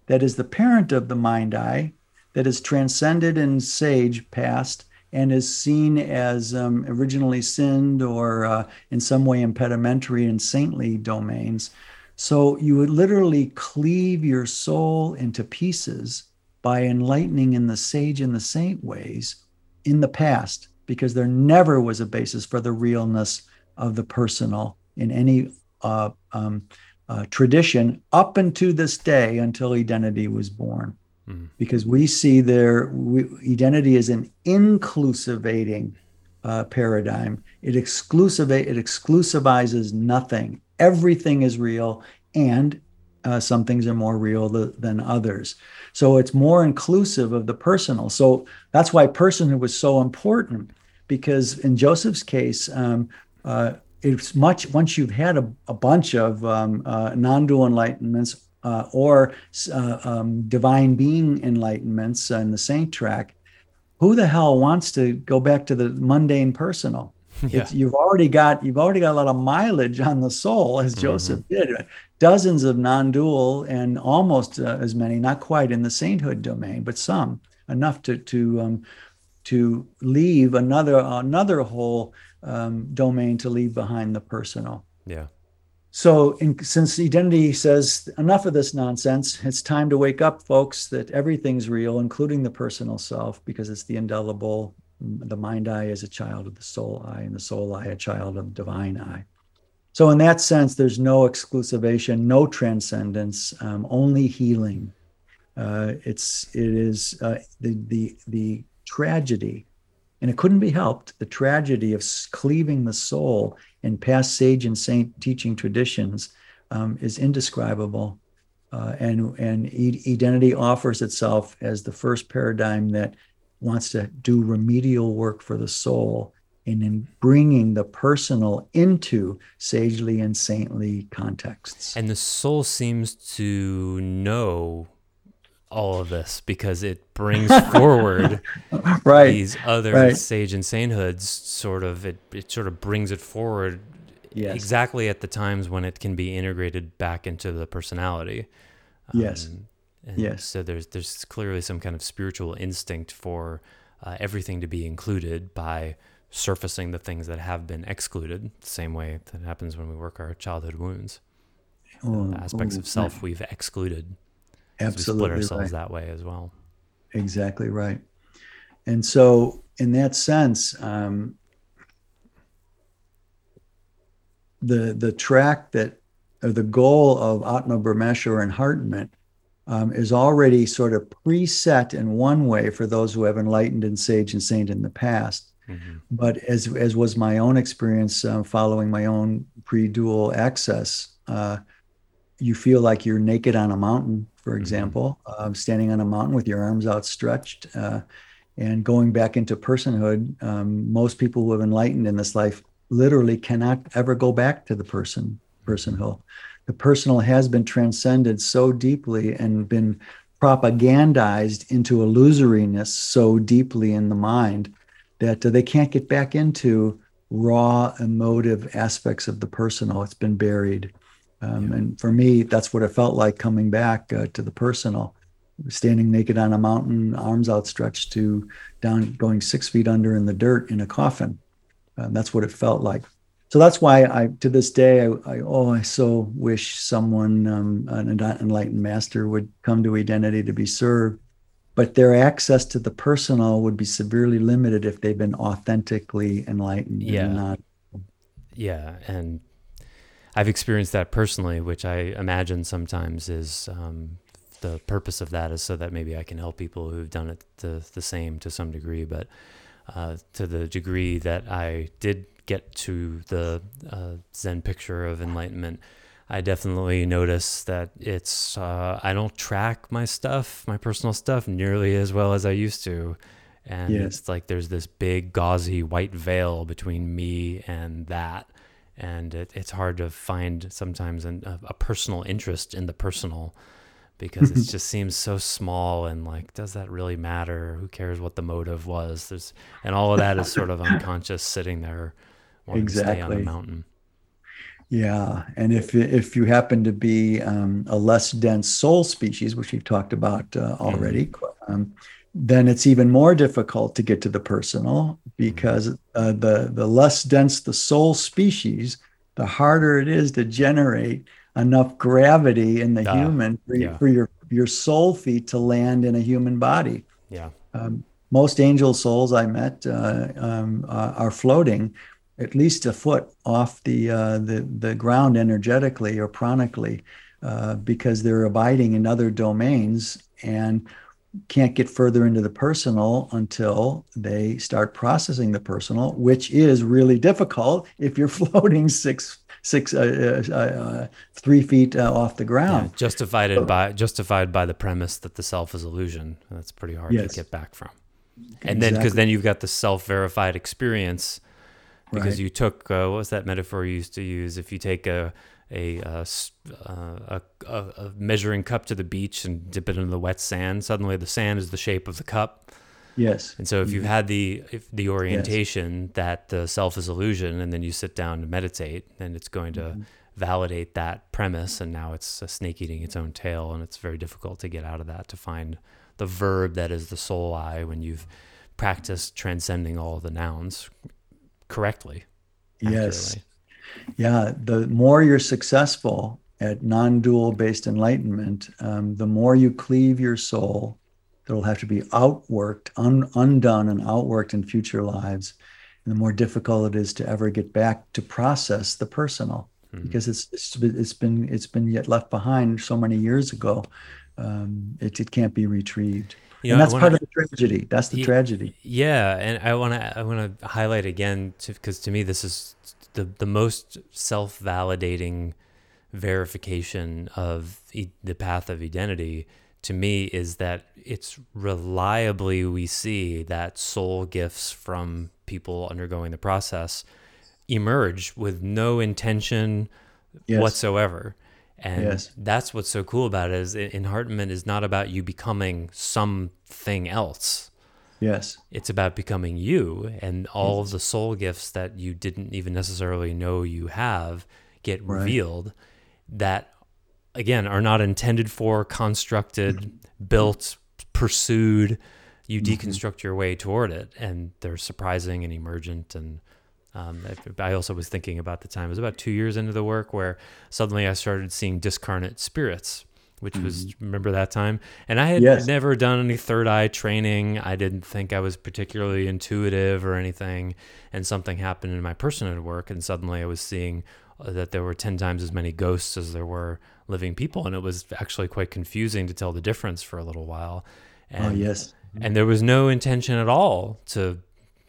that is the parent of the mind I that is transcended in sage past and is seen as um, originally sinned or uh, in some way impedimentary in saintly domains. So you would literally cleave your soul into pieces by enlightening in the sage and the saint ways in the past, because there never was a basis for the realness of the personal in any uh, um, uh, tradition up until this day until Edenity was born. Because we see their we, Edenity as an inclusivating uh, paradigm. It exclusive it exclusivizes nothing. Everything is real, and uh, some things are more real th- than others. So it's more inclusive of the personal. So that's why personhood was so important, because in Joseph's case, um, uh, it's much once you've had a, a bunch of um, uh, non-dual enlightenments uh, or uh, um, divine being enlightenments in the saint track, who the hell wants to go back to the mundane personal? [laughs] Yeah. you've already got you've already got a lot of mileage on the soul, as mm-hmm. Joseph did. Dozens of non-dual and almost uh, as many, not quite in the sainthood domain, but some enough to to um, to leave another another whole um, domain to leave behind the personal. Yeah. So, in, since Edenity says enough of this nonsense, it's time to wake up, folks, that everything's real, including the personal self, because it's the indelible. The mind I is a child of the soul I, and the soul I a child of the divine I. So, in that sense, there's no exclusivation, no transcendence, um, only healing. Uh, it's it is uh, the the the tragedy, and it couldn't be helped. The tragedy of cleaving the soul in past sage and saint teaching traditions um, is indescribable. Uh, and and Edenity offers itself as the first paradigm that wants to do remedial work for the soul and in bringing the personal into sagely and saintly contexts. And the soul seems to know all of this because it brings [laughs] forward right. these other right. sage and sainthoods sort of it, it sort of brings it forward yes. exactly at the times when it can be integrated back into the personality yes um, yes so there's there's clearly some kind of spiritual instinct for uh, everything to be included by surfacing the things that have been excluded the same way that happens when we work our childhood wounds oh, aspects oh, of self we've excluded Absolutely. We split ourselves right. that way as well. Exactly right. And so, in that sense, um, the the track that or the goal of Atma Brahmesha or enheartment um, is already sort of preset in one way for those who have enlightened and sage and saint in the past. Mm-hmm. But as as was my own experience uh, following my own pre-dual access, uh, you feel like you're naked on a mountain for mm-hmm. example, mm-hmm. standing on a mountain with your arms outstretched uh, and going back into personhood. Um, most people who have enlightened in this life literally cannot ever go back to the person personhood. The personal has been transcended so deeply and been propagandized into illusoriness so deeply in the mind that uh, they can't get back into raw emotive aspects of the personal. It's been buried. Um, yeah. And for me, that's what it felt like coming back uh, to the personal, standing naked on a mountain, arms outstretched to down, going six feet under in the dirt in a coffin. Uh, that's what it felt like. So that's why I, to this day, I, I oh, I so wish someone, um, an enlightened master, would come to Edenity to be served. But their access to the personal would be severely limited if they've been authentically enlightened. Yeah. And not... Yeah, and I've experienced that personally, which I imagine sometimes is um, the purpose of that is so that maybe I can help people who've done it the, the same to some degree. But uh, to the degree that I did get to the uh, Zen picture of enlightenment, I definitely notice that it's uh, I don't track my stuff, my personal stuff, nearly as well as I used to, and Yeah. it's like there's this big gauzy white veil between me and that, and it, it's hard to find sometimes an, a, a personal interest in the personal because it [laughs] just seems so small and like does that really matter? Who cares what the motive was? There's and all of that is sort of [laughs] unconscious sitting there wanting to stay on the mountain. Yeah, and if if you happen to be um, a less dense soul species, which we've talked about uh, already, um, then it's even more difficult to get to the personal because uh, the the less dense the soul species, the harder it is to generate enough gravity in the Ah, human for, yeah. for your your soul feet to land in a human body. yeah Um, most angel souls I met uh, um, uh, are floating at least a foot off the uh, the the ground energetically or pranically uh, because they're abiding in other domains and can't get further into the personal until they start processing the personal, which is really difficult if you're [laughs] floating six six uh, uh, uh, three feet uh, off the Yeah, ground. justified it by justified by the premise that the self is illusion. That's pretty hard Yes. to get back from. And then because then you've got the self-verified experience because Right. you took uh, what was that metaphor you used to use? If you take a a, uh, uh, a, a, a measuring cup to the beach and dip it into the wet sand, suddenly the sand is the shape of the cup. Yes. And so if you've had the if the orientation that the self is illusion, and then you sit down to meditate, then it's going to validate that premise, and now it's a snake eating its own tail, and it's very difficult to get out of that to find the verb that is the soul I when you've practiced transcending all the nouns correctly. Yes. accurately. Yeah, the more you're successful at non-dual based enlightenment, um, the more you cleave your soul. That'll have to be outworked, un- undone, and outworked in future lives. And the more difficult it is to ever get back to process the personal, Mhm. because it's it's been it's been it's been yet left behind so many years ago. Um, it it can't be retrieved, You and know, that's wanna- part of the tragedy. That's the tragedy. Yeah, and I want to I want to highlight again because to me this is the the most self-validating verification of e- the path of Edenity to me is that it's reliably we see that soul gifts from people undergoing the process emerge with no intention Yes. whatsoever. And Yes. that's what's so cool about it is en- enheartenment is not about you becoming something else Yes. it's about becoming you and all of the soul gifts that you didn't even necessarily know you have get Right. revealed that again are not intended for constructed Mm-hmm. built pursued you deconstruct your way toward it and they're surprising and emergent and um, I- I also was thinking about the time it was about two years into the work where suddenly I started seeing discarnate spirits which was remember that time and I had Mm-hmm. Yes. never done any third eye training I didn't think I was particularly intuitive or anything and something happened in my personal work and suddenly I was seeing uh, that there were 10 times as many ghosts as there were living people and it was actually quite confusing to tell the difference for a little while and oh yes. and there was no intention at all to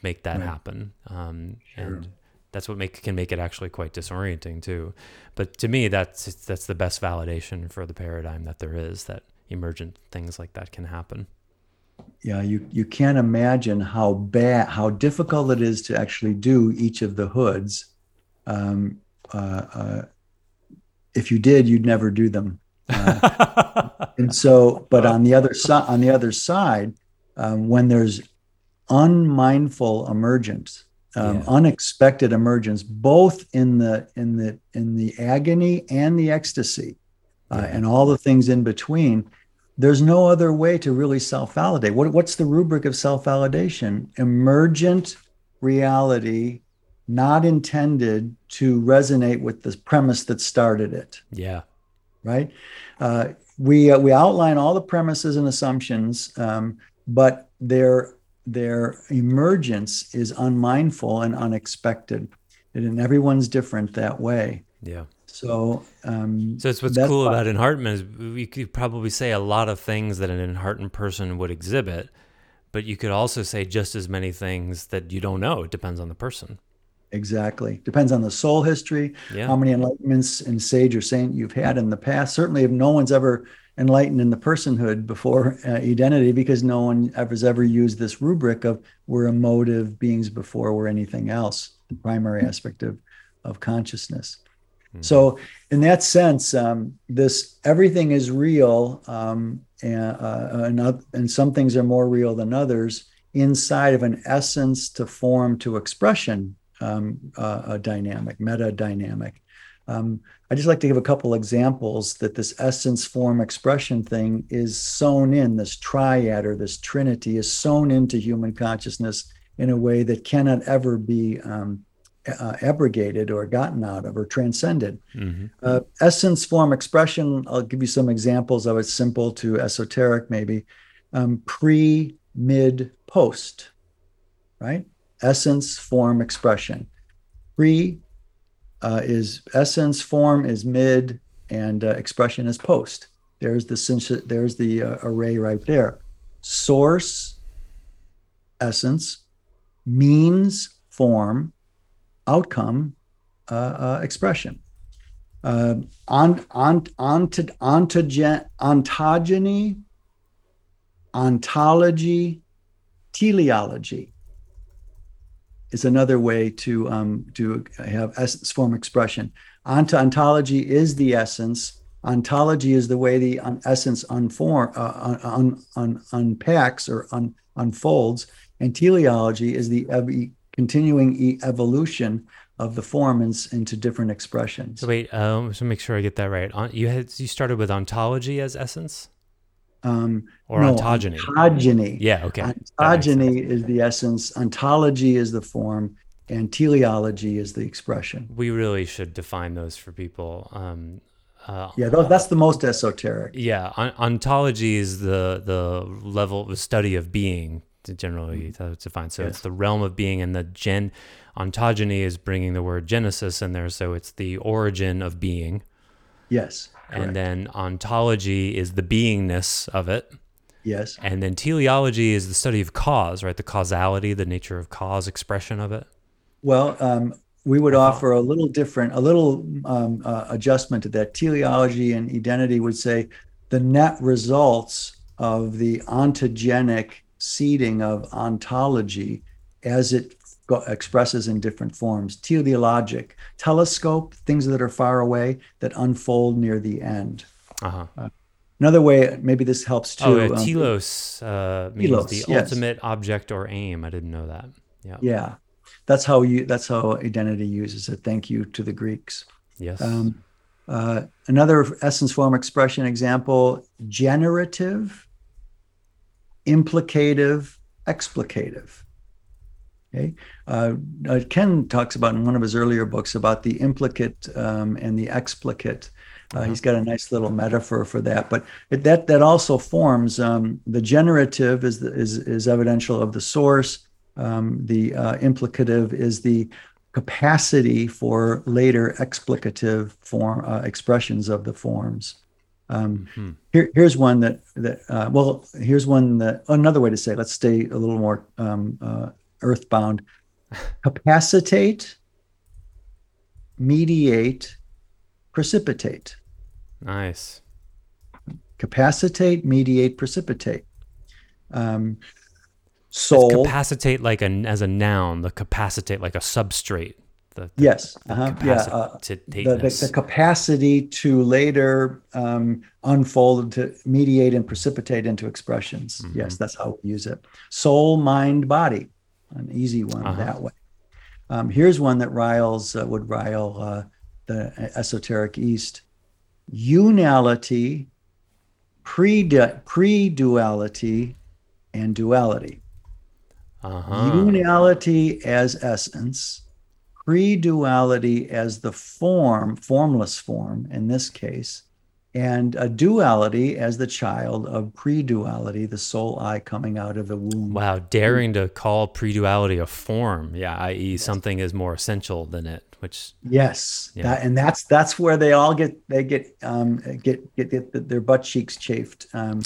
make that Right. happen um, Sure. and that's what make can make it actually quite disorienting too. But to me that's that's the best validation for the paradigm that there is that emergent things like that can happen. Yeah you you can't imagine how bad how difficult it is to actually do each of the hoods um, uh, uh, if you did you'd never do them. Uh, and so but on the other side on the other side um, when there's unmindful emergence um, Yeah. unexpected emergence both in the in the in the agony and the ecstasy uh, and all the things in between there's no other way to really self-validate. What, what's the rubric of self-validation? Emergent reality not intended to resonate with the premise that started it. Yeah. Right? Uh, we uh, we outline all the premises and assumptions, um, but their their emergence is unmindful and unexpected, and everyone's different that way. yeah So, um, so it's what's cool about enheartment is we could probably say a lot of things that an enheartened person would exhibit but you could also say just as many things that you don't know it depends on the person Exactly. Depends on the soul history, Yeah. how many enlightenments and sage or saint you've had in the past. Certainly, if no one's ever enlightened in the personhood before uh, Edenity, because no one ever has ever used this rubric of we're emotive beings before we're anything else, the primary aspect of of consciousness. Mhm. So, in that sense, um, this everything is real, um, and, uh, and, oth- and some things are more real than others inside of an essence to form to expression um, uh, a dynamic, meta dynamic. Um, I just like to give a couple examples that this essence form expression thing is sewn in, this triad or this trinity is sewn into human consciousness in a way that cannot ever be um, uh, abrogated or gotten out of or transcended. Mhm. Uh, essence, form, expression. I'll give you some examples of it, simple to esoteric, maybe. Um, pre, mid, post, right? Essence, form, expression. Pre uh, is essence, form is mid, and uh, expression is post. There's the there's the uh, array right there. Source, essence, means, form, outcome, uh, uh, expression. Uh, on, on, onto, ontogen, ontogeny, ontology, teleology is another way to um, to have essence form expression. Onto ontology is the essence. Ontology is the way the essence unform, uh, un, un, unpacks or un, unfolds, and teleology is the ev- continuing e- evolution of the form in, into different expressions. So wait, um, so make sure I get that right. On, you had you started with ontology as essence Um, or no, ontogeny? Ontogeny. yeah. Okay. Ontogeny is the essence. Ontology is the form, and teleology is the expression. We really should define those for people. Um, uh, Yeah, that's the most esoteric. yeah. Ontology is the the level, the study of being. to Generally, that's defined. So it's the realm of being, and the gen ontogeny is bringing the word genesis in there. So it's the origin of being, Yes. And then ontology is the beingness of it. yes. And then teleology is the study of cause, right? The causality, the nature of cause, expression of it. Well, um, we would Uh-huh. offer a little different, a little um, uh, adjustment to that. Teleology and Edenity would say the net results of the ontogenic seeding of ontology as it go- expresses in different forms. Teleologic, telescope, things that are far away that unfold near the end. Uh huh. Another way, maybe this helps too. Oh, yeah, um, telos uh, means telos, the yes. ultimate object or aim. I didn't know that. Yeah. yeah, that's how you. That's how Edenity uses it. Thank you to the Greeks. Yes. Um, uh, another essence form expression example generative, implicative, explicative. Okay. Uh, uh, Ken talks about in one of his earlier books about the implicate um, and the explicate. Uh, he's got a nice little metaphor for that, but it, that that also forms um, the generative is, the, is is evidential of the source. Um, the uh, implicative is the capacity for later explicative form uh, expressions of the forms. Um, Mhm. here, here's one that that uh, well, here's one that another way to say. It, let's stay a little more um, uh, earthbound. Capacitate, mediate, precipitate. Nice. Capacitate, mediate, precipitate. Um, It's soul. capacitate like an as a noun. The capacitate like a substrate. The, the yes. Uh-huh, yeah. uh, the, the, the capacity to later um, unfold to mediate and precipitate into expressions Mhm. yes that's how we use it soul mind body an easy one Uh-huh. that way um, here's one that riles uh, would rile uh, the esoteric east unality pre pre-duality and duality uh-huh. unality as essence, pre-duality as the form, formless form in this case, and a duality as the child of pre-duality, the soul I coming out of the womb. Wow, daring to call pre-duality a form. Yeah, i.e., something is more essential than it, which Yes, Yeah. that, and that's that's where they all get they get um, get, get get their butt cheeks chafed um,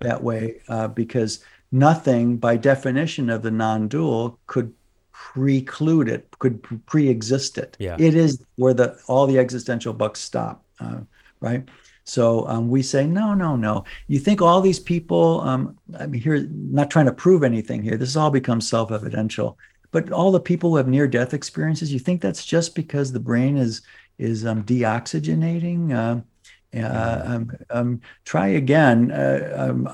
that way uh, because nothing by definition of the non-dual could preclude it, could pre-exist it. Yeah. It is where the all the existential bucks stop, uh, right? So um, we say, no, no, no. You think all these people, um, I mean, here, not trying to prove anything here. This all becomes self-evidential. But all the people who have near-death experiences, you think that's just because the brain is is um, deoxygenating? Uh, uh, um, um, try again. Uh, um,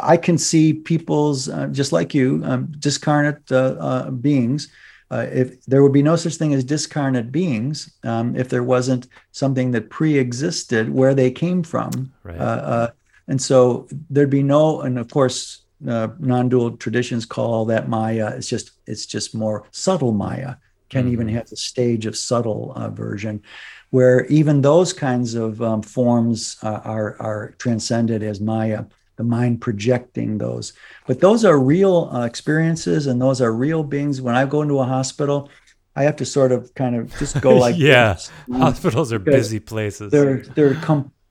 I can see people's, uh, just like you, um, discarnate uh, uh, beings. Uh, if there would be no such thing as discarnate beings um, if there wasn't something that pre-existed where they came from, Right. and so there'd be no. And of course, non-dual traditions call that Maya. It's just it's just more subtle Maya. Can even have a stage of subtle version where even those kinds of um, forms uh, are, are transcended as Maya, the mind projecting those. But those are real uh, experiences and those are real beings. When I go into a hospital, I have to sort of kind of just go [laughs] like yeah. Hospitals are busy places. They're they're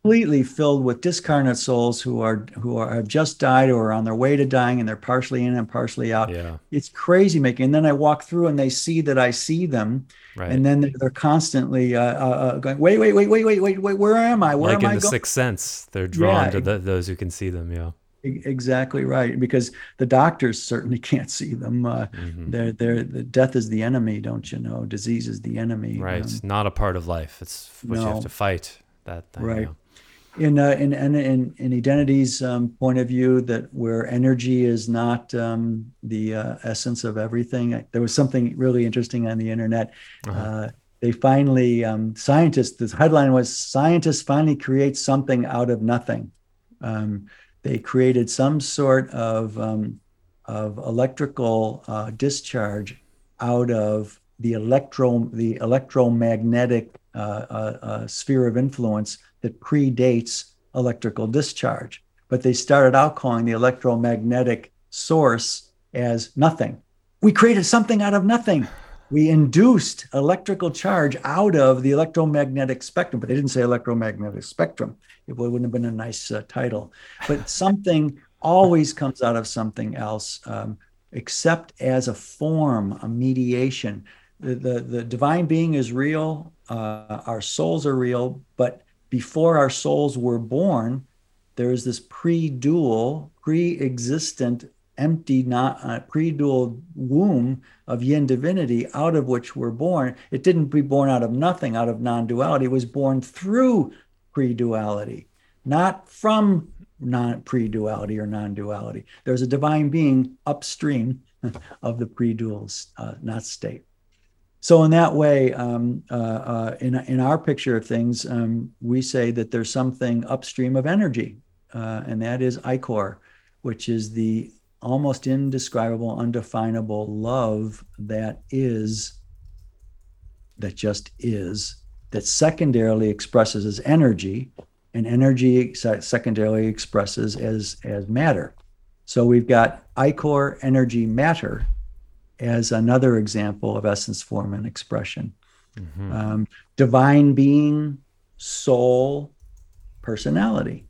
completely filled with discarnate souls who are who are have just died or are on their way to dying and they're partially in and partially out. yeah. It's crazy making. And then I walk through and they see that I see them Right. and then they're, they're constantly uh, uh, uh, going, wait, wait, wait, wait, wait, wait, wait, where am I? Where like am in I the going? sixth sense, they're drawn Yeah, to the, those who can see them. Yeah. Exactly right, because the doctors certainly [laughs] can't see them. Uh, Mhm. they're, they're, the death is the enemy, don't you know? Disease is the enemy. Right. Um, Not a part of life. It's what you have to fight. That thing, Right. yeah. In uh, in in in, Edenity's um, point of view that where energy is not um, the uh, essence of everything. There was something really interesting on the internet. Uh-huh. Uh, they finally um, scientists. The headline was scientists finally create something out of nothing. Um, they created some sort of um, of electrical uh, discharge out of the electro the electromagnetic uh, uh, sphere of influence that predates electrical discharge. But they started out calling the electromagnetic source as nothing. We created something out of nothing. We induced electrical charge out of the electromagnetic spectrum, but they didn't say electromagnetic spectrum. It wouldn't have been a nice uh, title. But something always comes out of something else, um, except as a form, a mediation. The, the, the divine being is real, uh, our souls are real, but before our souls were born, there is this pre-dual, pre-existent, empty, not uh, pre-dual womb of yin divinity out of which we're born. It didn't be born out of nothing, out of non-duality. It was born through pre-duality, not from non pre-duality or non-duality. There's a divine being upstream [laughs] of the pre-dual uh, not state. So in that way, um, uh, uh, in in our picture of things, um, we say that there's something upstream of energy, uh, and that is ichor, which is the almost indescribable, undefinable love that is, that just is, that secondarily expresses as energy, and energy secondarily expresses as as matter. So we've got ichor, energy, matter, as another example of essence, form, and expression. Mhm. Um, divine being, soul, personality,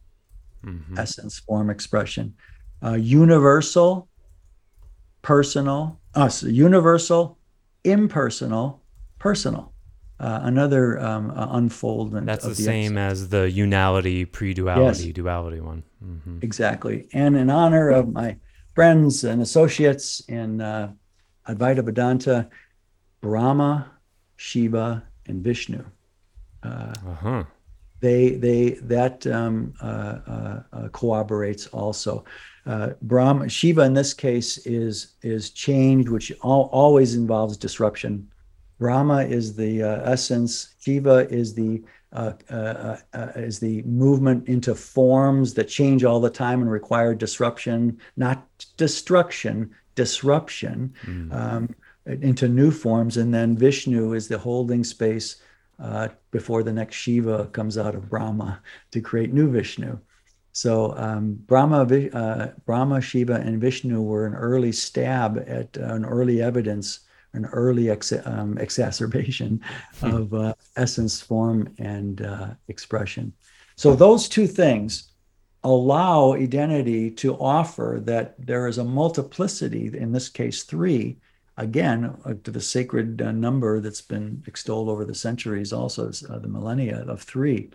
Mhm. essence, form, expression. Uh, universal, personal, us, universal, impersonal, personal. Uh, another um, uh, unfoldment. That's the of same as the unality, pre-duality, duality one. hmm Exactly. And in honor of my friends and associates in uh, Advaita Vedanta, Brahma, Shiva, and Vishnu. Uh, Uh-huh. they they that um, uh, uh, uh, corroborates also. Uh, Brahma Shiva in this case is is change, which al- always involves disruption. Brahma is the uh, essence. Shiva is the uh, uh, uh, uh, is the movement into forms that change all the time and require disruption, not destruction, disruption Mm. um, into new forms. And then Vishnu is the holding space uh, before the next Shiva comes out of Brahma to create new Vishnu. So um, Brahma, uh, Brahma, Shiva, and Vishnu were an early stab at uh, an early evidence, an early ex- um, exacerbation [laughs] of uh, essence, form, and uh, expression. So those two things allow Edenity to offer that there is a multiplicity, in this case, three, again uh, to the sacred uh, number that's been extolled over the centuries, also uh, the millennia of three.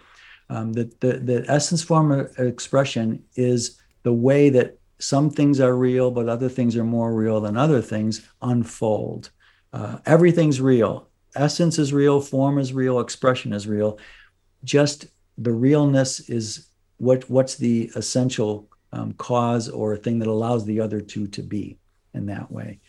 Um, the, the, the essence form of expression is the way that some things are real, but other things are more real than other things unfold. Uh, everything's real. Essence is real, form is real, expression is real. Just the realness is what what's the essential um, cause or thing that allows the other two to be in that way.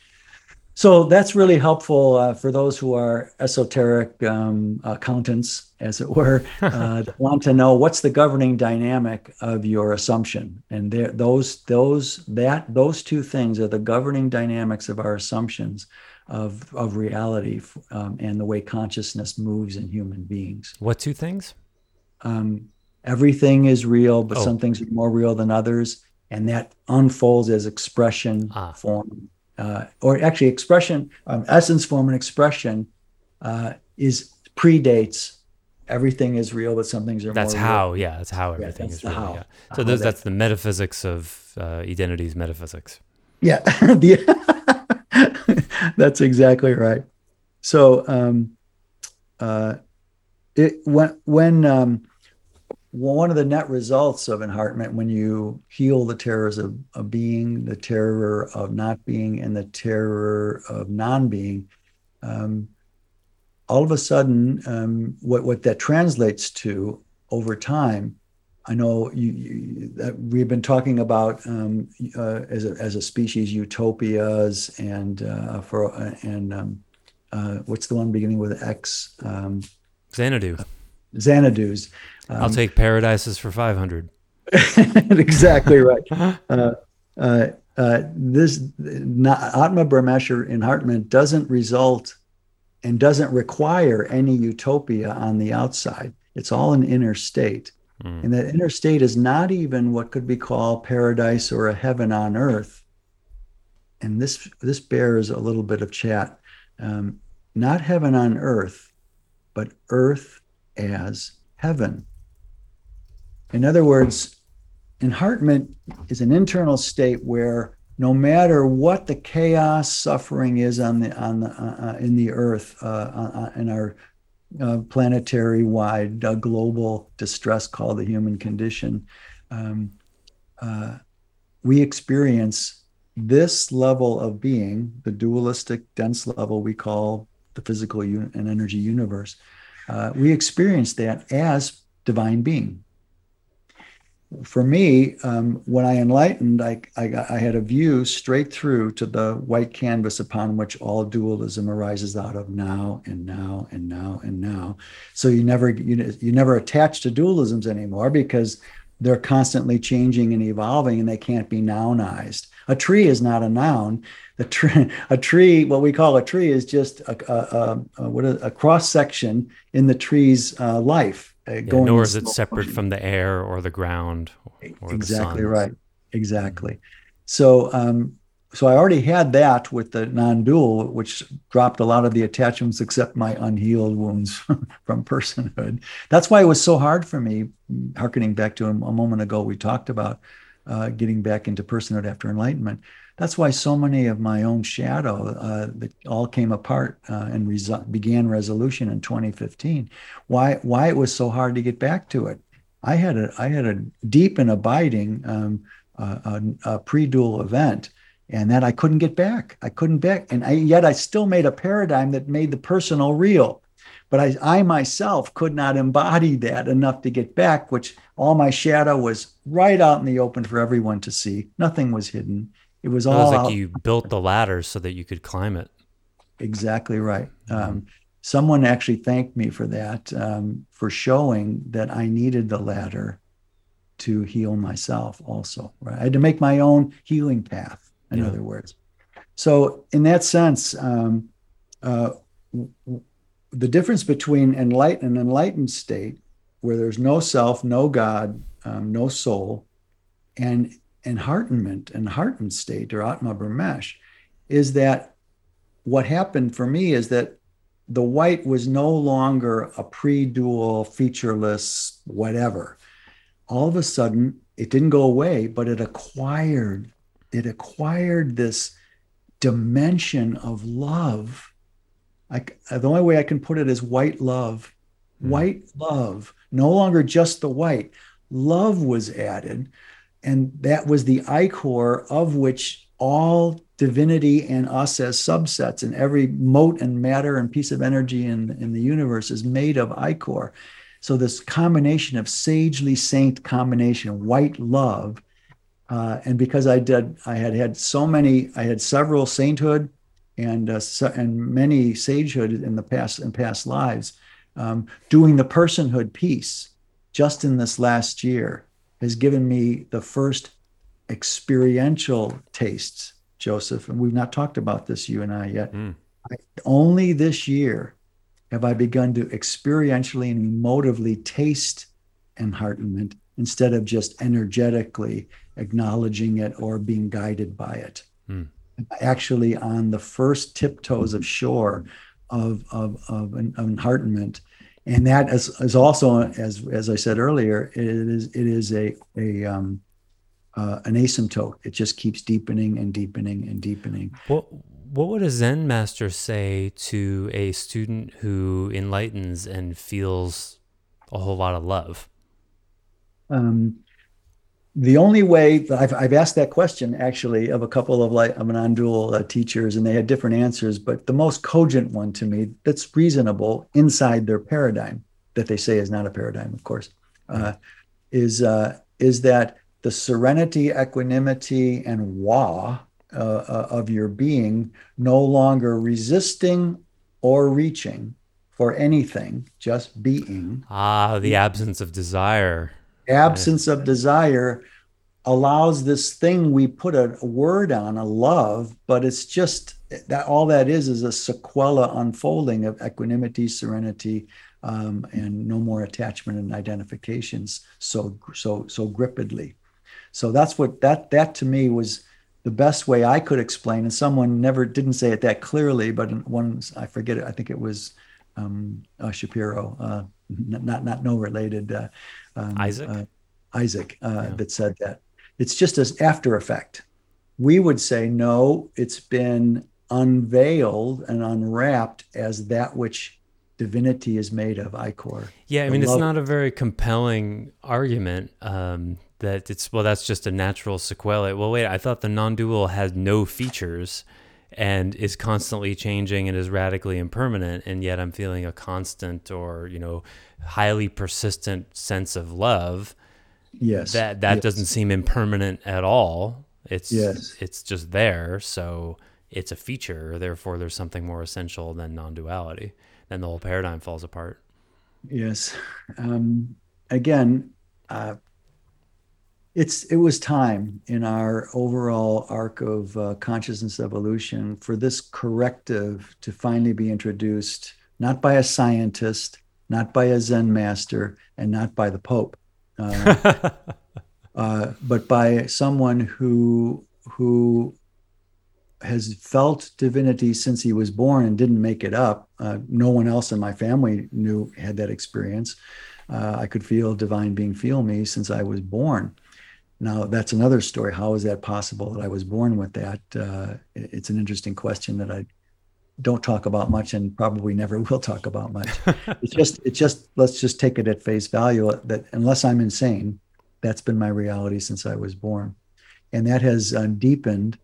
So that's really helpful uh, for those who are esoteric um, accountants, as it were, [laughs] uh, want to know what's the governing dynamic of your assumption. And those those that those two things are the governing dynamics of our assumptions of of reality um, and the way consciousness moves in human beings. What two things? Um, everything is real, but oh. some things are more real than others, and that unfolds as expression, ah. form, uh, or actually expression, um, essence, form, and expression uh, is predates. Everything is real, but some things are. That's how, real. yeah. That's how everything yeah, that's is real. How, yeah. So those, that's the metaphysics of uh, Edenity's metaphysics. Yeah, [laughs] the, [laughs] that's exactly right. So, um, uh, it when when um, one of the net results of enheartment when you heal the terrors of, of being, the terror of not being, and the terror of non-being, um, all of a sudden, um, what what that translates to over time, I know you, you, that we've been talking about um, uh, as a as a species utopias and uh, for uh, and um, uh, what's the one beginning with X? Um, Xanadu. Xanadu's. Um, I'll take paradises for 500. [laughs] exactly right. [laughs] Uh, uh, uh, this not, Atma Brahmesha enheartment doesn't result and doesn't require any utopia on the outside. It's all an inner state. Mm. And that inner state is not even what could be called paradise or a heaven on earth. And this this bears a little bit of chat. Um, not heaven on earth, but earth as heaven. In other words, enheartment is an internal state where no matter what the chaos suffering is on the on the uh, uh in the earth uh, uh, uh, in our uh, planetary wide global distress called the human condition um, we experience this level of being the dualistic dense level we call the physical un- and energy universe we experience that as divine being for me, um, when I enlightened, I, I, I, had a view straight through to the white canvas upon which all dualism arises out of now and now and now and now. So you never you, you never attach to dualisms anymore because they're constantly changing and evolving and they can't be nounized. A tree is not a noun. The tree, [laughs] a tree, what we call a tree, is just a, a, a, what a, a cross section in the tree's uh, life uh, yeah, going nor is it separate motion. from the air or the ground or exactly right. Exactly. So um, so i already had that with the non-dual which dropped a lot of the attachments except my unhealed wounds [laughs] from personhood. That's why it was so hard for me harkening back to a, a moment ago we talked about uh, getting back into personhood after enlightenment that's why so many of my own shadow uh, that all came apart uh, and resu- began resolution in 2015. Why why it was so hard to get back to it? I had a I had a deep and abiding um, uh, a, a pre-dual event, and that I couldn't get back. I couldn't back, and I, yet I still made a paradigm that made the personal real. But I, I myself could not embody that enough to get back, which all my shadow was right out in the open for everyone to see. Nothing was hidden it was all it was like you built the ladder so that you could climb it. Exactly right. Um, someone actually thanked me for that, um, for showing that I needed the ladder to heal myself. Also, right? I had to make my own healing path. In yeah. other words, so in that sense, um, uh, the difference between enlightened an enlightened state, where there's no self, no God, um, no soul, and enheartenment, enheartened state, or Atma Brahmesh, is that what happened for me is that the white was no longer a pre-dual, featureless, whatever. All of a sudden, it didn't go away, but it acquired, it acquired this dimension of love. I, the only way I can put it is white love. Mm. White love, no longer just the white. Love was added, and that was the ichor of which all divinity and us as subsets and every mote and matter and piece of energy in, in the universe is made of ichor. So this combination of sagely saint combination, white love, uh, and because I did, I had had so many, I had several sainthood and uh, and many sagehood in the past in past lives. Um, doing the personhood piece just in this last year has given me the first experiential tastes, Joseph. And we've not talked about this, you and I, yet. Mm. I, only this year have I begun to experientially and emotively taste enheartenment instead of just energetically acknowledging it or being guided by it. Mm. Actually, on the first tiptoes of shore of, of, of, of enheartenment. And that is, is also, as, as I said earlier, it is, it is a, a, um, uh, an asymptote. It just keeps deepening and deepening and deepening. What what would a Zen master say to a student who enlightens and feels a whole lot of love? Um, the only way I've, I've asked that question actually of a couple of like of non-dual uh, teachers and they had different answers but the most cogent one to me that's reasonable inside their paradigm that they say is not a paradigm of course uh, is uh, is that the serenity, equanimity, and wa uh, uh, of your being, no longer resisting or reaching for anything, just being. Ah, the absence of desire. Absence of desire allows this thing we put a, a word on, a love, but it's just that all that is is a sequela unfolding of equanimity, serenity, um, and no more attachment and identifications so so so grippedly. So that's what that that to me was the best way I could explain. And someone never didn't say it that clearly, but one I forget it. I think it was um, uh, Shapiro, uh, not not no related uh, um, Isaac uh, Isaac uh, yeah. that said that. It's just as after effect. We would say no. It's been unveiled and unwrapped as that which divinity is made of ichor yeah i mean it's not a very compelling argument um, that it's well that's just a natural sequela well wait i thought the non-dual had no features and is constantly changing and is radically impermanent and yet i'm feeling a constant or you know highly persistent sense of love yes. that that yes. doesn't seem impermanent at all. It's yes. it's just there. So it's a feature. Therefore there's something more essential than non-duality then the whole paradigm falls apart. Yes. Um, again uh, it's it was time in our overall arc of uh, consciousness evolution for this corrective to finally be introduced not by a scientist not by a zen master and not by the pope uh, [laughs] uh, but by someone who who has felt divinity since he was born and didn't make it up. Uh, no one else in my family knew had that experience. Uh, i could feel divine being feel me since i was born now, that's another story. How is that possible that I was born with that? Uh, it's an interesting question that I don't talk about much and probably never [laughs] will talk about much. [laughs] it's just, it's just, let's just take it at face value that unless I'm insane, that's been my reality since I was born. And that has uh, deepened.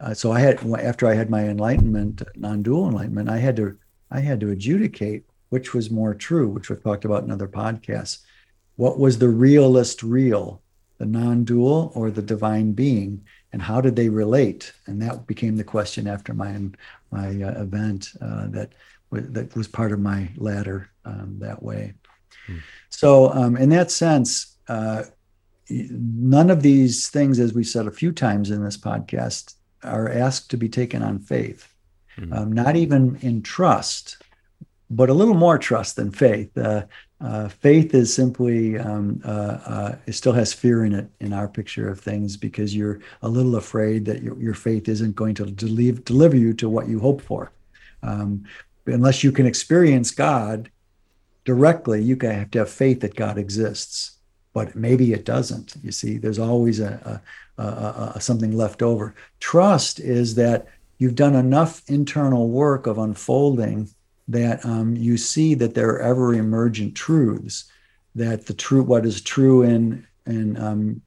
Uh, so I had, after I had my enlightenment, non-dual enlightenment, I had to, I had to adjudicate which was more true, which we've talked about in other podcasts. What was the realist real? The non-dual or the divine being and how did they relate and that became the question after my my uh, event uh, that that was part of my ladder um, that way hmm. so um, in that sense uh, none of these things as we said a few times in this podcast are asked to be taken on faith hmm. um, not even in trust but a little more trust than faith. Uh, faith is simply um, uh, uh, it still has fear in it in our picture of things because you're a little afraid that your, your faith isn't going to deliver deliver you to what you hope for. Um, unless you can experience God directly, you have to have faith that God exists. But maybe it doesn't. You see, there's always a, a, a, a something left over. Trust is that you've done enough internal work of unfolding that um, you see that there are ever emergent truths that the true what is true in in um,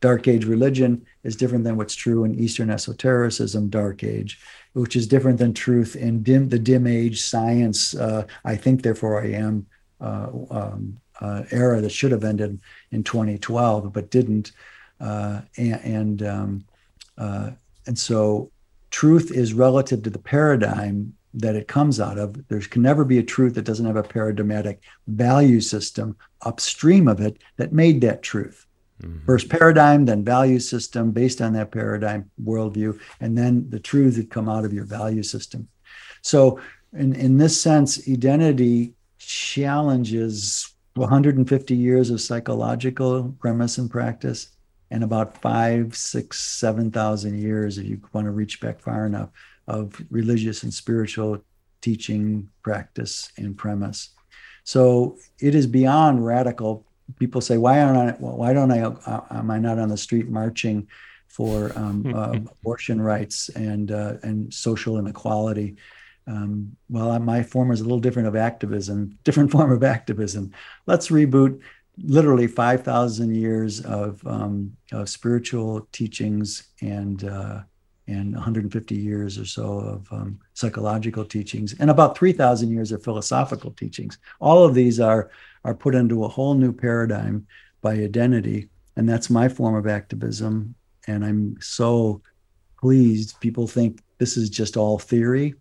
dark age religion is different than what's true in eastern esotericism dark age which is different than truth in dim the dim age science uh, i think therefore i am uh, um, uh, era that should have ended in 2012 but didn't uh, and and, um, uh, and so truth is relative to the paradigm that it comes out of. There can never be a truth that doesn't have a paradigmatic value system upstream of it that made that truth. Mm-hmm. First paradigm, then value system based on that paradigm worldview, and then the truths that come out of your value system. So, in, in this sense, Edenity challenges 150 years of psychological premise and practice and about five, six, seven thousand years, if you want to reach back far enough, of religious and spiritual teaching, practice, and premise. So it is beyond radical. People say, "Why aren't I? Why don't I? Uh, am I not on the street marching for um, [laughs] uh, abortion rights and uh, and social inequality?" Um, well, my form is a little different of activism, different [laughs] form of activism. Let's reboot literally 5,000 years of, um, of spiritual teachings and uh, and 150 years or so of um, psychological teachings and about 3000 years of philosophical teachings. All of these are are put into a whole new paradigm by Edenity and that's my form of activism. And i'm so pleased. People think this is just all theory.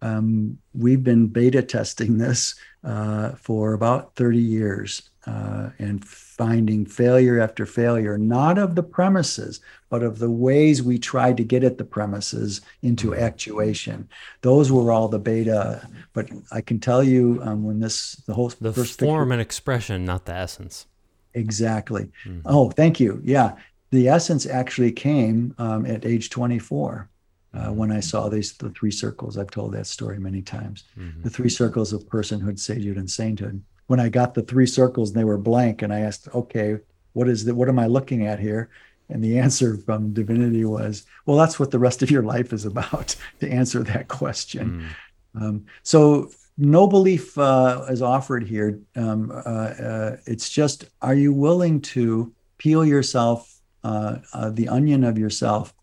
Um, we've been beta testing this uh, for about 30 years uh, and finding failure after failure, not of the premises, but of the ways we tried to get at the premises into mm-hmm. actuation. Those were all the beta. But I can tell you um, when this, the whole the first form picture, and expression, not the essence. Exactly. Mm-hmm. Oh, thank you. Yeah. The essence actually came um, at age 24. Uh, when I saw these the three circles. I've told that story many times. Mm-hmm. The three circles of personhood, sagehood, and sainthood when I got the three circles and they were blank, and I asked, okay, what is that? What am I looking at here? And the [laughs] answer from divinity was, well, that's what the rest of your life is about [laughs] to answer that question. Mm. Um, so no belief uh, is offered here. Um, uh, uh, it's just, are you willing to peel yourself, uh, uh, the onion of yourself,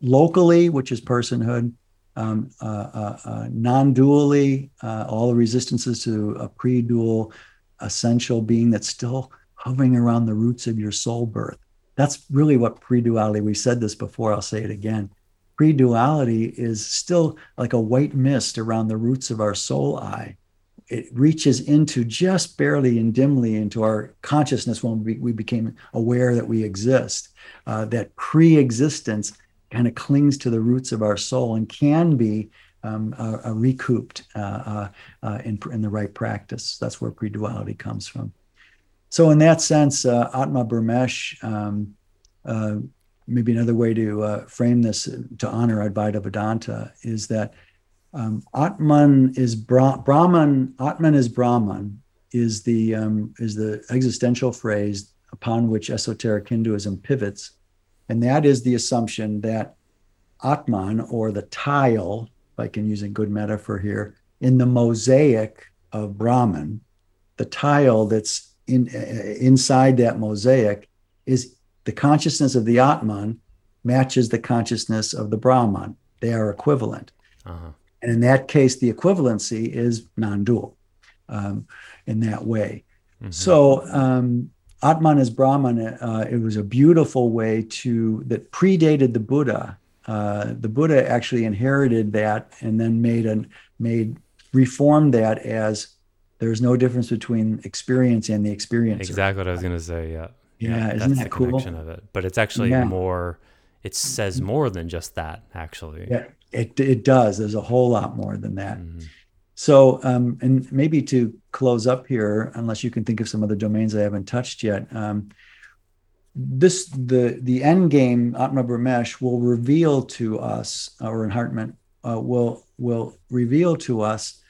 locally, which is personhood, um, uh, uh, uh, non-dually, all the resistances to a pre-dual essential being that's still hovering around the roots of your soul birth. That's really what pre-duality. We said this before. I'll say it again. Pre-duality is still like a white mist around the roots of our soul I. It reaches into just barely and dimly into our consciousness when we, we became aware that we exist. Uh, that pre-existence kind of clings to the roots of our soul and can be um, uh, uh, recouped uh, uh, in, in the right practice. That's where pre-duality comes from. So in that sense, uh, Atma Brahmesh, um, maybe another way to frame this to honor Advaita Vedanta is that um, Atman is Bra- Brahman. Atman is Brahman is the um, is the existential phrase upon which esoteric Hinduism pivots and that is the assumption that Atman, or the tile, if I can use a good metaphor here, in the mosaic of Brahman, the tile that's in, uh, inside that mosaic is the consciousness of the Atman matches the consciousness of the Brahman. They are equivalent. Uh-huh. And in that case, the equivalency is non dual um, in that way. Mm-hmm. So, um, Atman is Brahman, uh, it was a beautiful way to that predated the Buddha. Uh, the Buddha actually inherited that and then made an made reformed that as there's no difference between experience and the experience. Exactly what I was going to say. Yeah. Yeah, yeah isn't that cool? Of it, but it's actually yeah. more. It says more than just that, actually. Yeah, it it does. There's a whole lot more than that. Mm-hmm. So, um, and maybe to close up here, unless you can think of some other domains I haven't touched yet, um, this the the end game Atma Brahmesh will reveal to us, or enheartment uh, will will reveal to us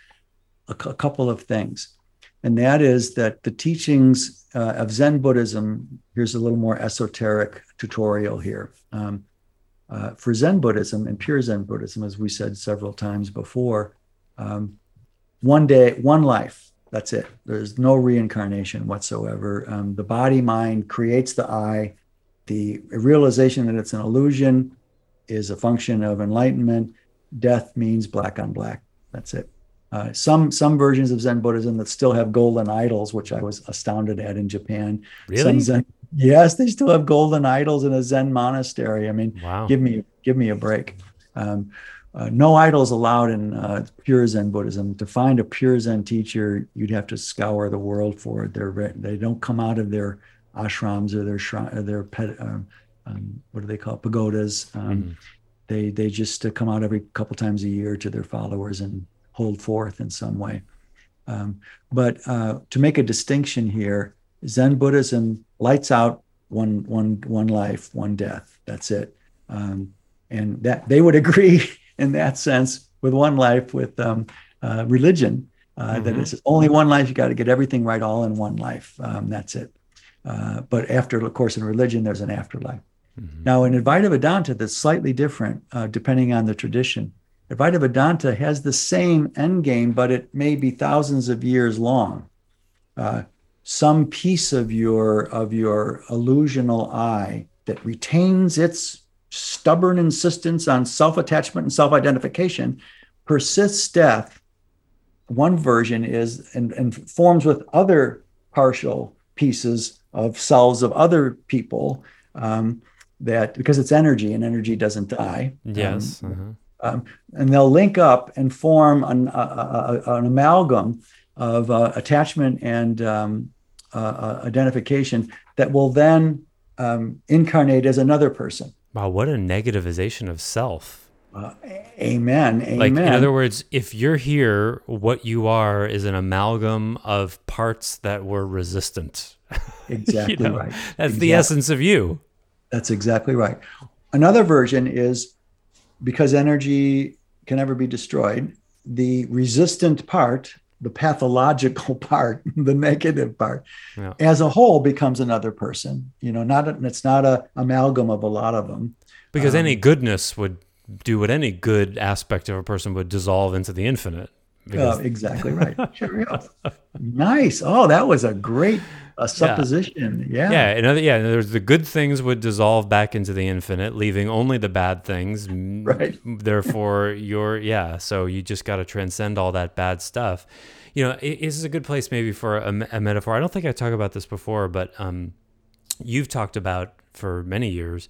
a, a, couple of things, and that is that the teachings uh, of Zen Buddhism. Here's a little more esoteric tutorial here. Um, Uh, for Zen Buddhism and pure Zen Buddhism, as we said several times before, um, one day, one life. That's it. There's no reincarnation whatsoever. Um, the body mind creates the I. The realization that it's an illusion is a function of enlightenment. Death means black on black. That's it. Uh, some some versions of Zen Buddhism that still have golden idols, which I was astounded at in Japan. Really? Zen, yes, they still have golden idols in a Zen monastery. I mean, wow. give me give me a break. Um, uh, no idols allowed in uh, pure Zen Buddhism. To find a pure Zen teacher, you'd have to scour the world for it. They're they don't come out of their ashrams or their or their pet. Um, um, what do they call it? pagodas? Mm. They they just uh, come out every couple times a year to their followers and hold forth in some way. Um, but uh, to make a distinction here, Zen Buddhism lights out one one one life, one death. That's it. Um, and that they would [laughs] agree in that sense with one life with um, uh, religion. Uh, mm-hmm. that it's only one life. You got to get everything right all in one life. Um, that's it. Uh, but after, of course, in religion, there's an afterlife. Mm-hmm. Now, in Advaita Vedanta, that's slightly different uh, depending on the tradition. Advaita Vedanta has the same end game, but it may be thousands of years long. Uh, some piece of your of your illusional I that retains its stubborn insistence on self-attachment and self-identification persists death. One version is and, and forms with other partial pieces of selves of other people um, that because it's energy and energy doesn't die. Yes. Um, uh-huh um, and they'll link up and form an, an amalgam of uh, attachment and um, uh, uh, identification that will then um, incarnate as another person. Wow, what a negativization of self. Uh, amen. Amen. Like, in other words, if you're here, what you are is an amalgam of parts that were resistant. [laughs] Exactly you know, right. That's exactly. the essence of you. That's exactly right. Another version is because energy can never be destroyed, the resistant part, the pathological [laughs] part, the negative part, yeah. as a whole becomes another person. You know, not a, it's not a amalgam of a lot of them. Because um, any goodness would do what any good aspect of a person would dissolve into the infinite. Because... Oh, exactly right. [laughs] nice. Oh, that was a great a supposition. Yeah. Yeah. Yeah. Other, yeah. There's the good things would dissolve back into the infinite, leaving only the bad things. Right. Therefore, you're yeah. So you just got to transcend all that bad stuff. You know, it, this is a good place maybe for a, a, metaphor. I don't think I talked about this before, but um, you've talked about for many years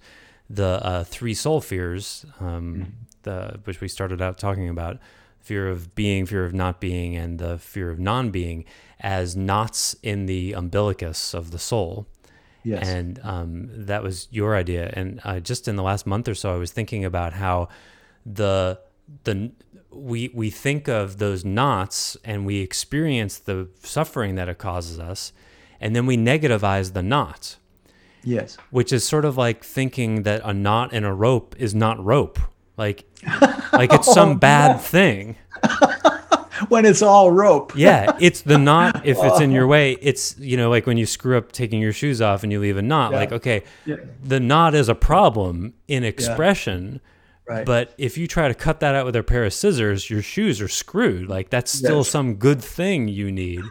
the uh, three soul fears, um, mm-hmm. the which we started out talking about fear of being, fear of not being, and the fear of non being as knots in the umbilicus of the soul. Yes. And um, that was your idea. And uh, just in the last month or so, I was thinking about how the the we we think of those knots and we experience the suffering that it causes us, and then we negativize the knot. Yes. Which is sort of like thinking that a knot in a rope is not rope. Like [laughs] like it's some bad thing. [laughs] when it's all rope. [laughs] yeah, it's the knot if it's in your way. It's you know like when you screw up taking your shoes off and you leave a knot. Yeah. Like okay, yeah. the knot is a problem in expression. Yeah. Right. But if you try to cut that out with a pair of scissors, your shoes are screwed. Like that's still yes. some good thing you need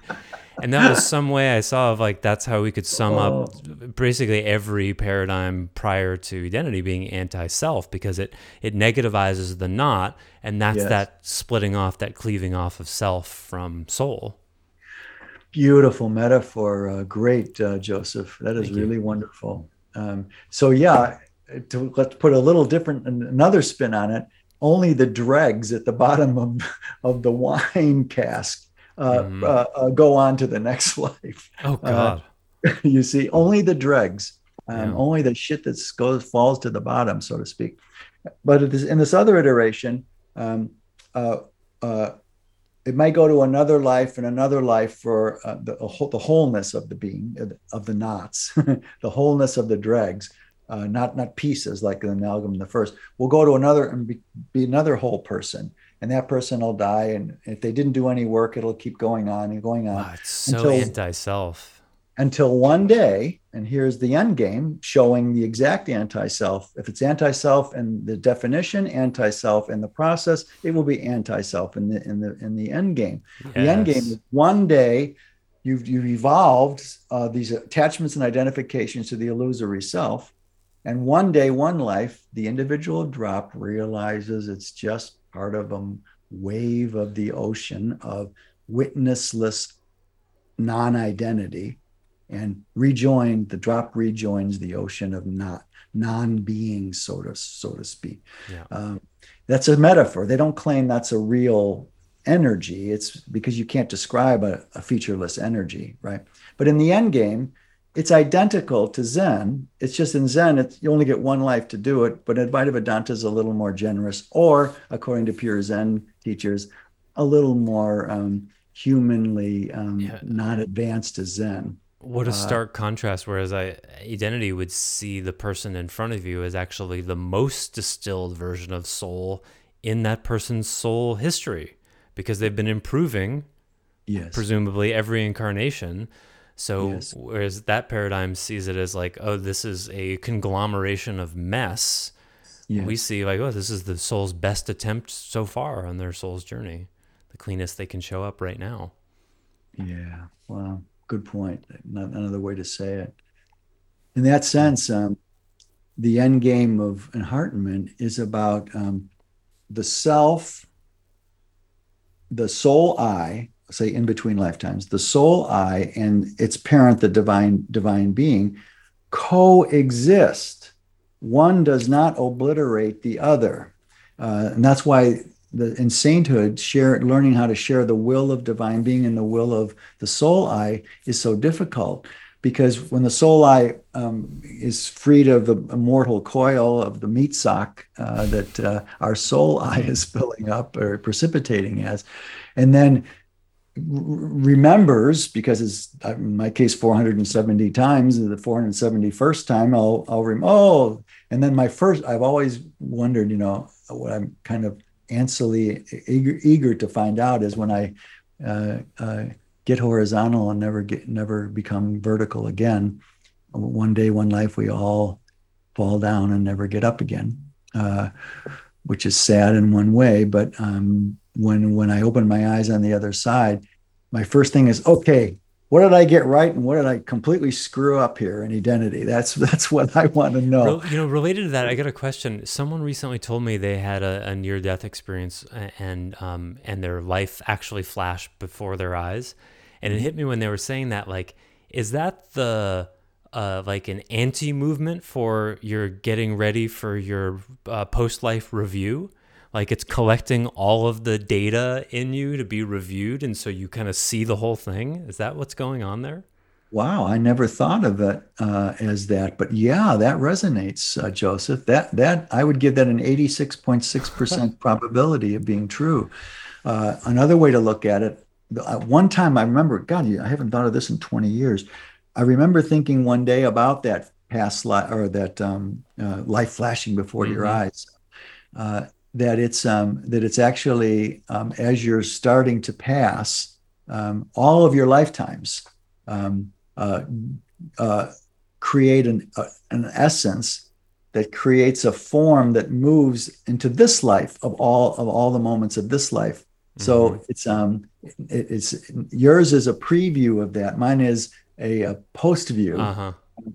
and that was some way I saw of like that's how we could sum oh. up basically every paradigm prior to Edenity being anti-self because it it negativizes the knot and that's yes. that splitting off that cleaving off of self from soul beautiful metaphor uh, great uh, joseph that is Thank really you. wonderful um, so yeah to, let's put a little different another spin on it only the dregs at the bottom of, of the wine cask uh, mm. uh, uh, go on to the next [laughs] life. Oh God! [laughs] you see, only the dregs, um, yeah. only the shit that goes falls to the bottom, so to speak. But in this other iteration, um, uh, uh, it might go to another life and another life for uh, the, the wholeness of the being of the knots, [laughs] the wholeness of the dregs, uh, not not pieces like the amalgam in the first. We'll go to another and be, be another whole person, and that person will die. And if they didn't do any work, it'll keep going on and going on. Wow, it's so until, anti-self. until one day, and here's the end game showing the exact anti self. If it's anti self and the definition, anti self and the process, it will be anti self in the in the in the end game. Yes. The end game is one day you've you've evolved uh, these attachments and identifications to the illusory self, and one day, one life, the individual drop realizes it's just part of a wave of the ocean of witnessless non-identity and rejoin the drop rejoins the ocean of not non-being so to so to speak. Yeah. um, that's a metaphor. They don't claim that's a real energy. It's because you can't describe a, a featureless energy right? But in the end game it's identical to zen it's just in zen it's, you only get one life to do it but advaita vedanta is a little more generous or according to pure zen teachers a little more um, humanly um, yeah. not advanced as zen what a uh, stark uh, contrast. Whereas I, Edenity would see the person in front of you as actually the most distilled version of soul in that person's soul history because they've been improving, yes. presumably every incarnation. So, yes. whereas that paradigm sees it as like, oh, this is a conglomeration of mess, yes. we see like, oh, this is the soul's best attempt so far on their soul's journey, the cleanest they can show up right now. Yeah. Wow good point. Not another way to say it. In that sense, um, the end game of enheartenment is about um, the self, the soul I, say in between lifetimes, the soul I and its parent, the divine divine being, coexist. One does not obliterate the other, uh, and that's why the in sainthood share learning how to share the will of divine being and the will of the soul i is so difficult because when the soul i um, is freed of the immortal coil of the meat sock uh, that uh, our soul i is filling up or precipitating as and then remembers because it's in my case 470 times the 471st time i'll i'll rem- oh and then my first i've always wondered you know what i'm kind of anxiously eager, eager to find out is when I uh, uh, get horizontal and never get never become vertical again. One day, one life, we all fall down and never get up again, uh, which is sad in one way. But um, when when I open my eyes on the other side, my first thing is okay what did I get right and what did I completely screw up here in Edenity? That's that's what I want to know. You know, related to that, I got a question. Someone recently told me they had a, a near death experience and um, and their life actually flashed before their eyes, and it mm-hmm. hit me when they were saying that. Like, is that the uh, like an anti movement for your getting ready for your uh, post life review? Like it's collecting all of the data in you to be reviewed and so you kind of see the whole thing. Is that what's going on there? Wow i never thought of it uh, as that but yeah that resonates uh, joseph. That that i would give that an 86.6% [laughs] probability of being true. Uh, another way to look at it uh, one time i remember god i haven't thought of this in 20 years. I remember thinking one day about that past life or that um, uh, life flashing before mm-hmm. your eyes. Uh, that it's um, that it's actually um, as you're starting to pass um, all of your lifetimes um, uh, uh, create an, uh, an essence that creates a form that moves into this life of all of all the moments of this life. Mm-hmm. So it's um it, it's yours is a preview of that. Mine is a, a post view. Uh-huh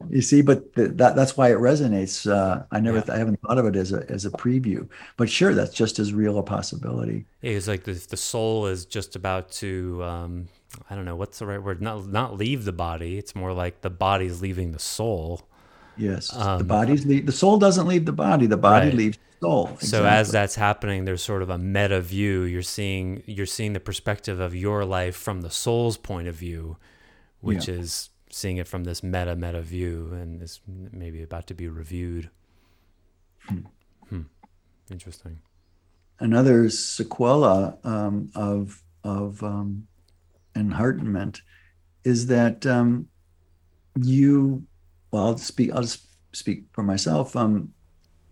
you see but that that's why it resonates uh, i never yeah. i haven't thought of it as a as a preview but sure that's just as real a possibility it's like the, the soul is just about to um, i don't know what's the right word not not leave the body it's more like the body's leaving the soul yes um, the body's leave the soul doesn't leave the body the body right. leaves the soul exactly. so as that's happening there's sort of a meta view you're seeing you're seeing the perspective of your life from the soul's point of view which yeah. is seeing it from this meta meta view and is maybe about to be reviewed. Hmm. Hmm. Interesting. Another sequela um, of of um, enheartenment is that um, you. Well, I'll speak. I'll just speak for myself. Um,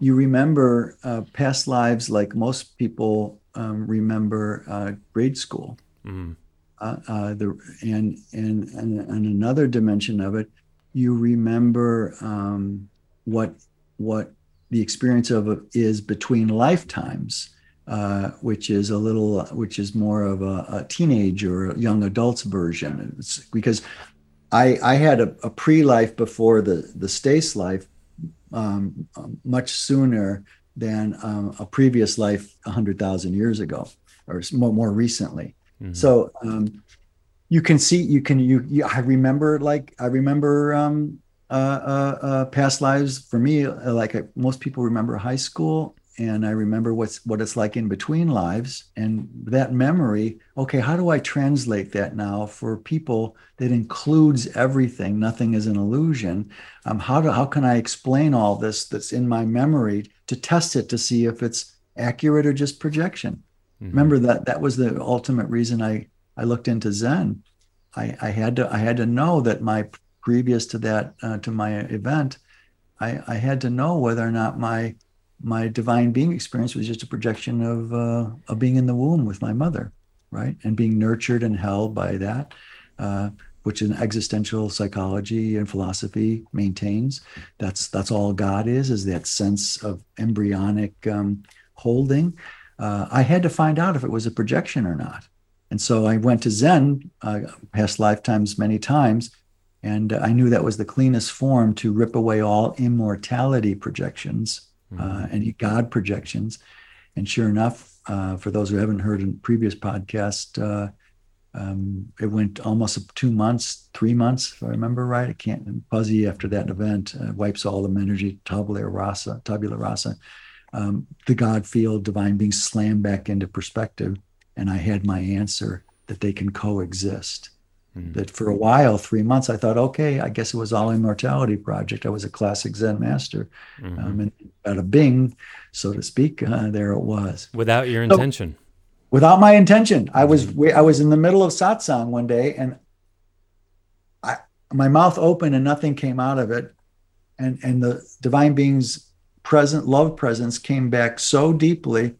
you remember uh, past lives like most people um, remember uh, grade school. Mm uh, uh, the and, and and and another dimension of it, you remember um, what what the experience of is between lifetimes, uh, which is a little, which is more of a, a teenage or a young adult's version. It's because I I had a, a pre-life before the the Stace life, um, much sooner than um, a previous life hundred thousand years ago, or more more recently. Mm-hmm. So um, you can see, you can you, you I remember like I remember um, uh, uh, uh, past lives for me. Uh, like I, most people remember high school, and I remember what's what it's like in between lives, and that memory. Okay, how do I translate that now for people that includes everything? Nothing is an illusion. Um, how do how can I explain all this that's in my memory to test it to see if it's accurate or just projection? Mm-hmm. Remember that that was the ultimate reason I I looked into Zen. I, I had to I had to know that my previous to that uh, to my event, I, I had to know whether or not my my divine being experience was just a projection of uh, of being in the womb with my mother, right, and being nurtured and held by that, uh, which an existential psychology and philosophy maintains. That's that's all God is is that sense of embryonic um, holding uh, I had to find out if it was a projection or not. And so I went to Zen, uh, past lifetimes many times, and I knew that was the cleanest form to rip away all immortality projections uh, mm-hmm. and God projections. And sure enough, uh, for those who haven't heard in previous podcast, uh, um, it went almost two months, three months, if I remember right. I can't fuzzy after that event, uh, wipes all the energy, tabula rasa, tabula rasa um, the God field, divine being slammed back into perspective. And I had my answer that they can coexist. Mm. That for a while, three months, I thought, okay, I guess it was all immortality project. I was a classic Zen master, mm-hmm. um, and out of Bing, so to speak, uh, there it was. Without your intention. So, without my intention, I was I was in the middle of satsang one day, and I my mouth opened and nothing came out of it, and and the divine beings present love presence came back so deeply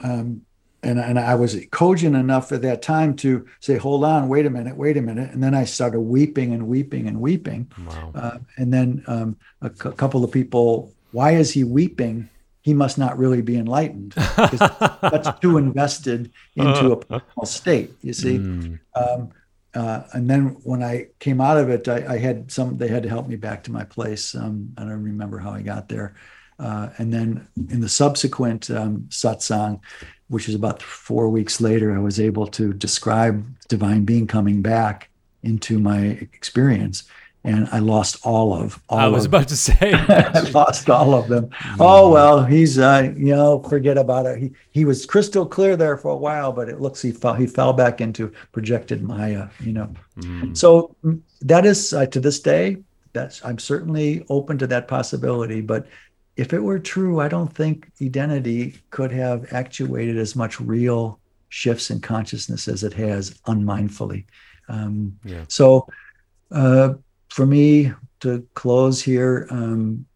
um, and, and I was cogent enough at that time to say, hold on, wait a minute, wait a minute. And then I started weeping and weeping and weeping. Wow. Uh, and then um, a c- couple of people, why is he weeping? He must not really be enlightened. that's [laughs] too invested into a personal state, you see. Mm. Um, uh, and then when I came out of it, I, I, had some, they had to help me back to my place. Um, I don't remember how I got there. Uh, and then in the subsequent um, satsang, which is about four weeks later, I was able to describe divine being coming back into my experience. And I lost all of. All I was of, about to say, [laughs] I lost all of them. Mm. [laughs] Oh well, he's uh, you know, forget about it. He he was crystal clear there for a while, but it looks he fell he fell back into projected Maya. You know, mm. so that is uh, to this day. That's I'm certainly open to that possibility, but if it were true, I don't think Edenity could have actuated as much real shifts in consciousness as it has unmindfully. Um, yeah. So, uh, for me to close here, um,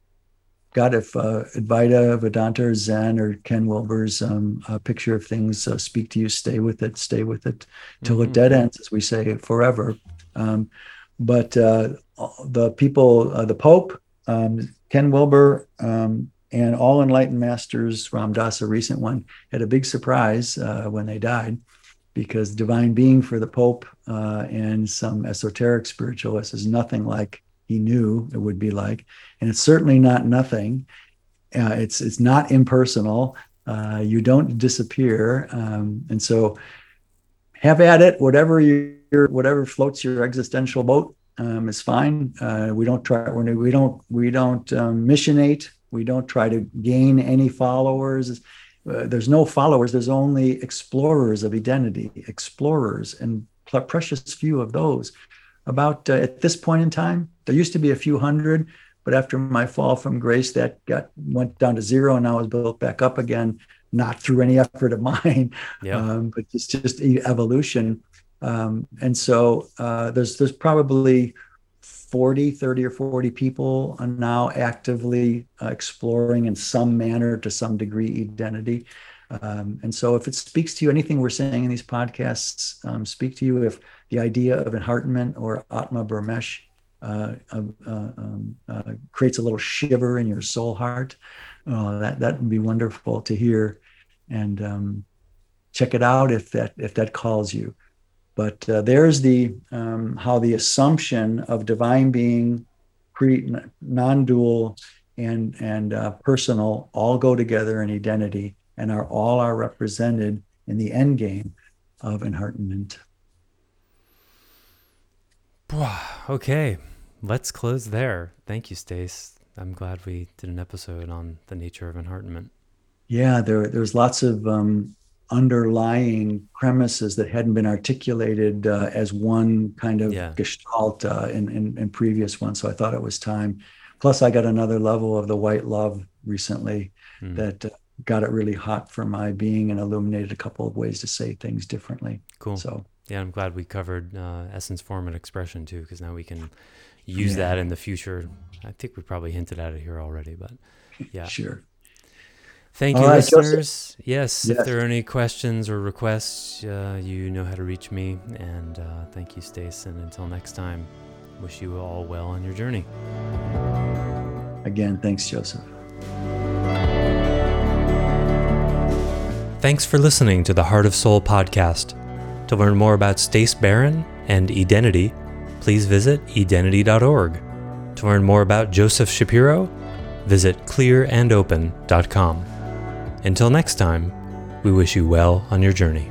God, if uh, Advaita, Vedanta, or Zen, or Ken Wilber's um, picture of things uh, speak to you, stay with it, stay with it till mm-hmm. it dead ends, as we say, forever. Um, but uh, the people, uh, the Pope, um, Ken Wilber um, and all enlightened masters, Ram Dass, a recent one, had a big surprise uh, when they died because divine being for the Pope uh, and some esoteric spiritualists is nothing like he knew it would be like. And it's certainly not nothing. Uh, it's, it's not impersonal. Uh, you don't disappear. Um, and so have at it, whatever you, whatever floats your existential boat um, is fine. Uh, we don't try. We don't. We don't um, missionate. We don't try to gain any followers. Uh, there's no followers. There's only explorers of Edenity, explorers, and precious few of those. About uh, at this point in time, there used to be a few hundred, but after my fall from grace, that got went down to zero, and now is built back up again. Not through any effort of [laughs] mine, yeah. um, but it's just evolution. Um, and so uh, there's there's probably 40, 30 or 40 people are now actively uh, exploring in some manner to some degree Edenity. Um, and so, if it speaks to you, anything we're saying in these podcasts um, speak to you, if the idea of enheartment or Atma Brahmesh uh, uh, um, uh, creates a little shiver in your soul heart, uh, that that would be wonderful to hear. And um, check it out if that if that calls you. But uh, there's the um, how the assumption of divine being, pre non-dual, and and uh, personal all go together in Edenity and are all are represented in the end game of enheartment. Okay, let's close there. Thank you, Stace. I'm glad we did an episode on the nature of enheartment. Yeah, there there's lots of um, underlying premises that hadn't been articulated uh, as one kind of yeah. gestalt uh, in, in, in previous ones. So I thought it was time. Plus, I got another level of the white love recently mm. that uh, got it really hot for my being and illuminated a couple of ways to say things differently. Cool. So yeah, I'm glad we covered uh, essence, form, and expression too, because now we can use yeah. that in the future. I think we probably hinted at it here already, but yeah. sure. Thank you, right, listeners. Yes, yes, if there are any questions or requests, uh, you know how to reach me. And uh, thank you, Stace. And until next time, wish you all well on your journey. Again, thanks, Joseph. Thanks for listening to the Heart of Soul podcast. To learn more about Stace Barron and Edenity, please visit edenity.org. To learn more about Joseph Shapiro, visit clearandopen.com. Until next time, we wish you well on your journey.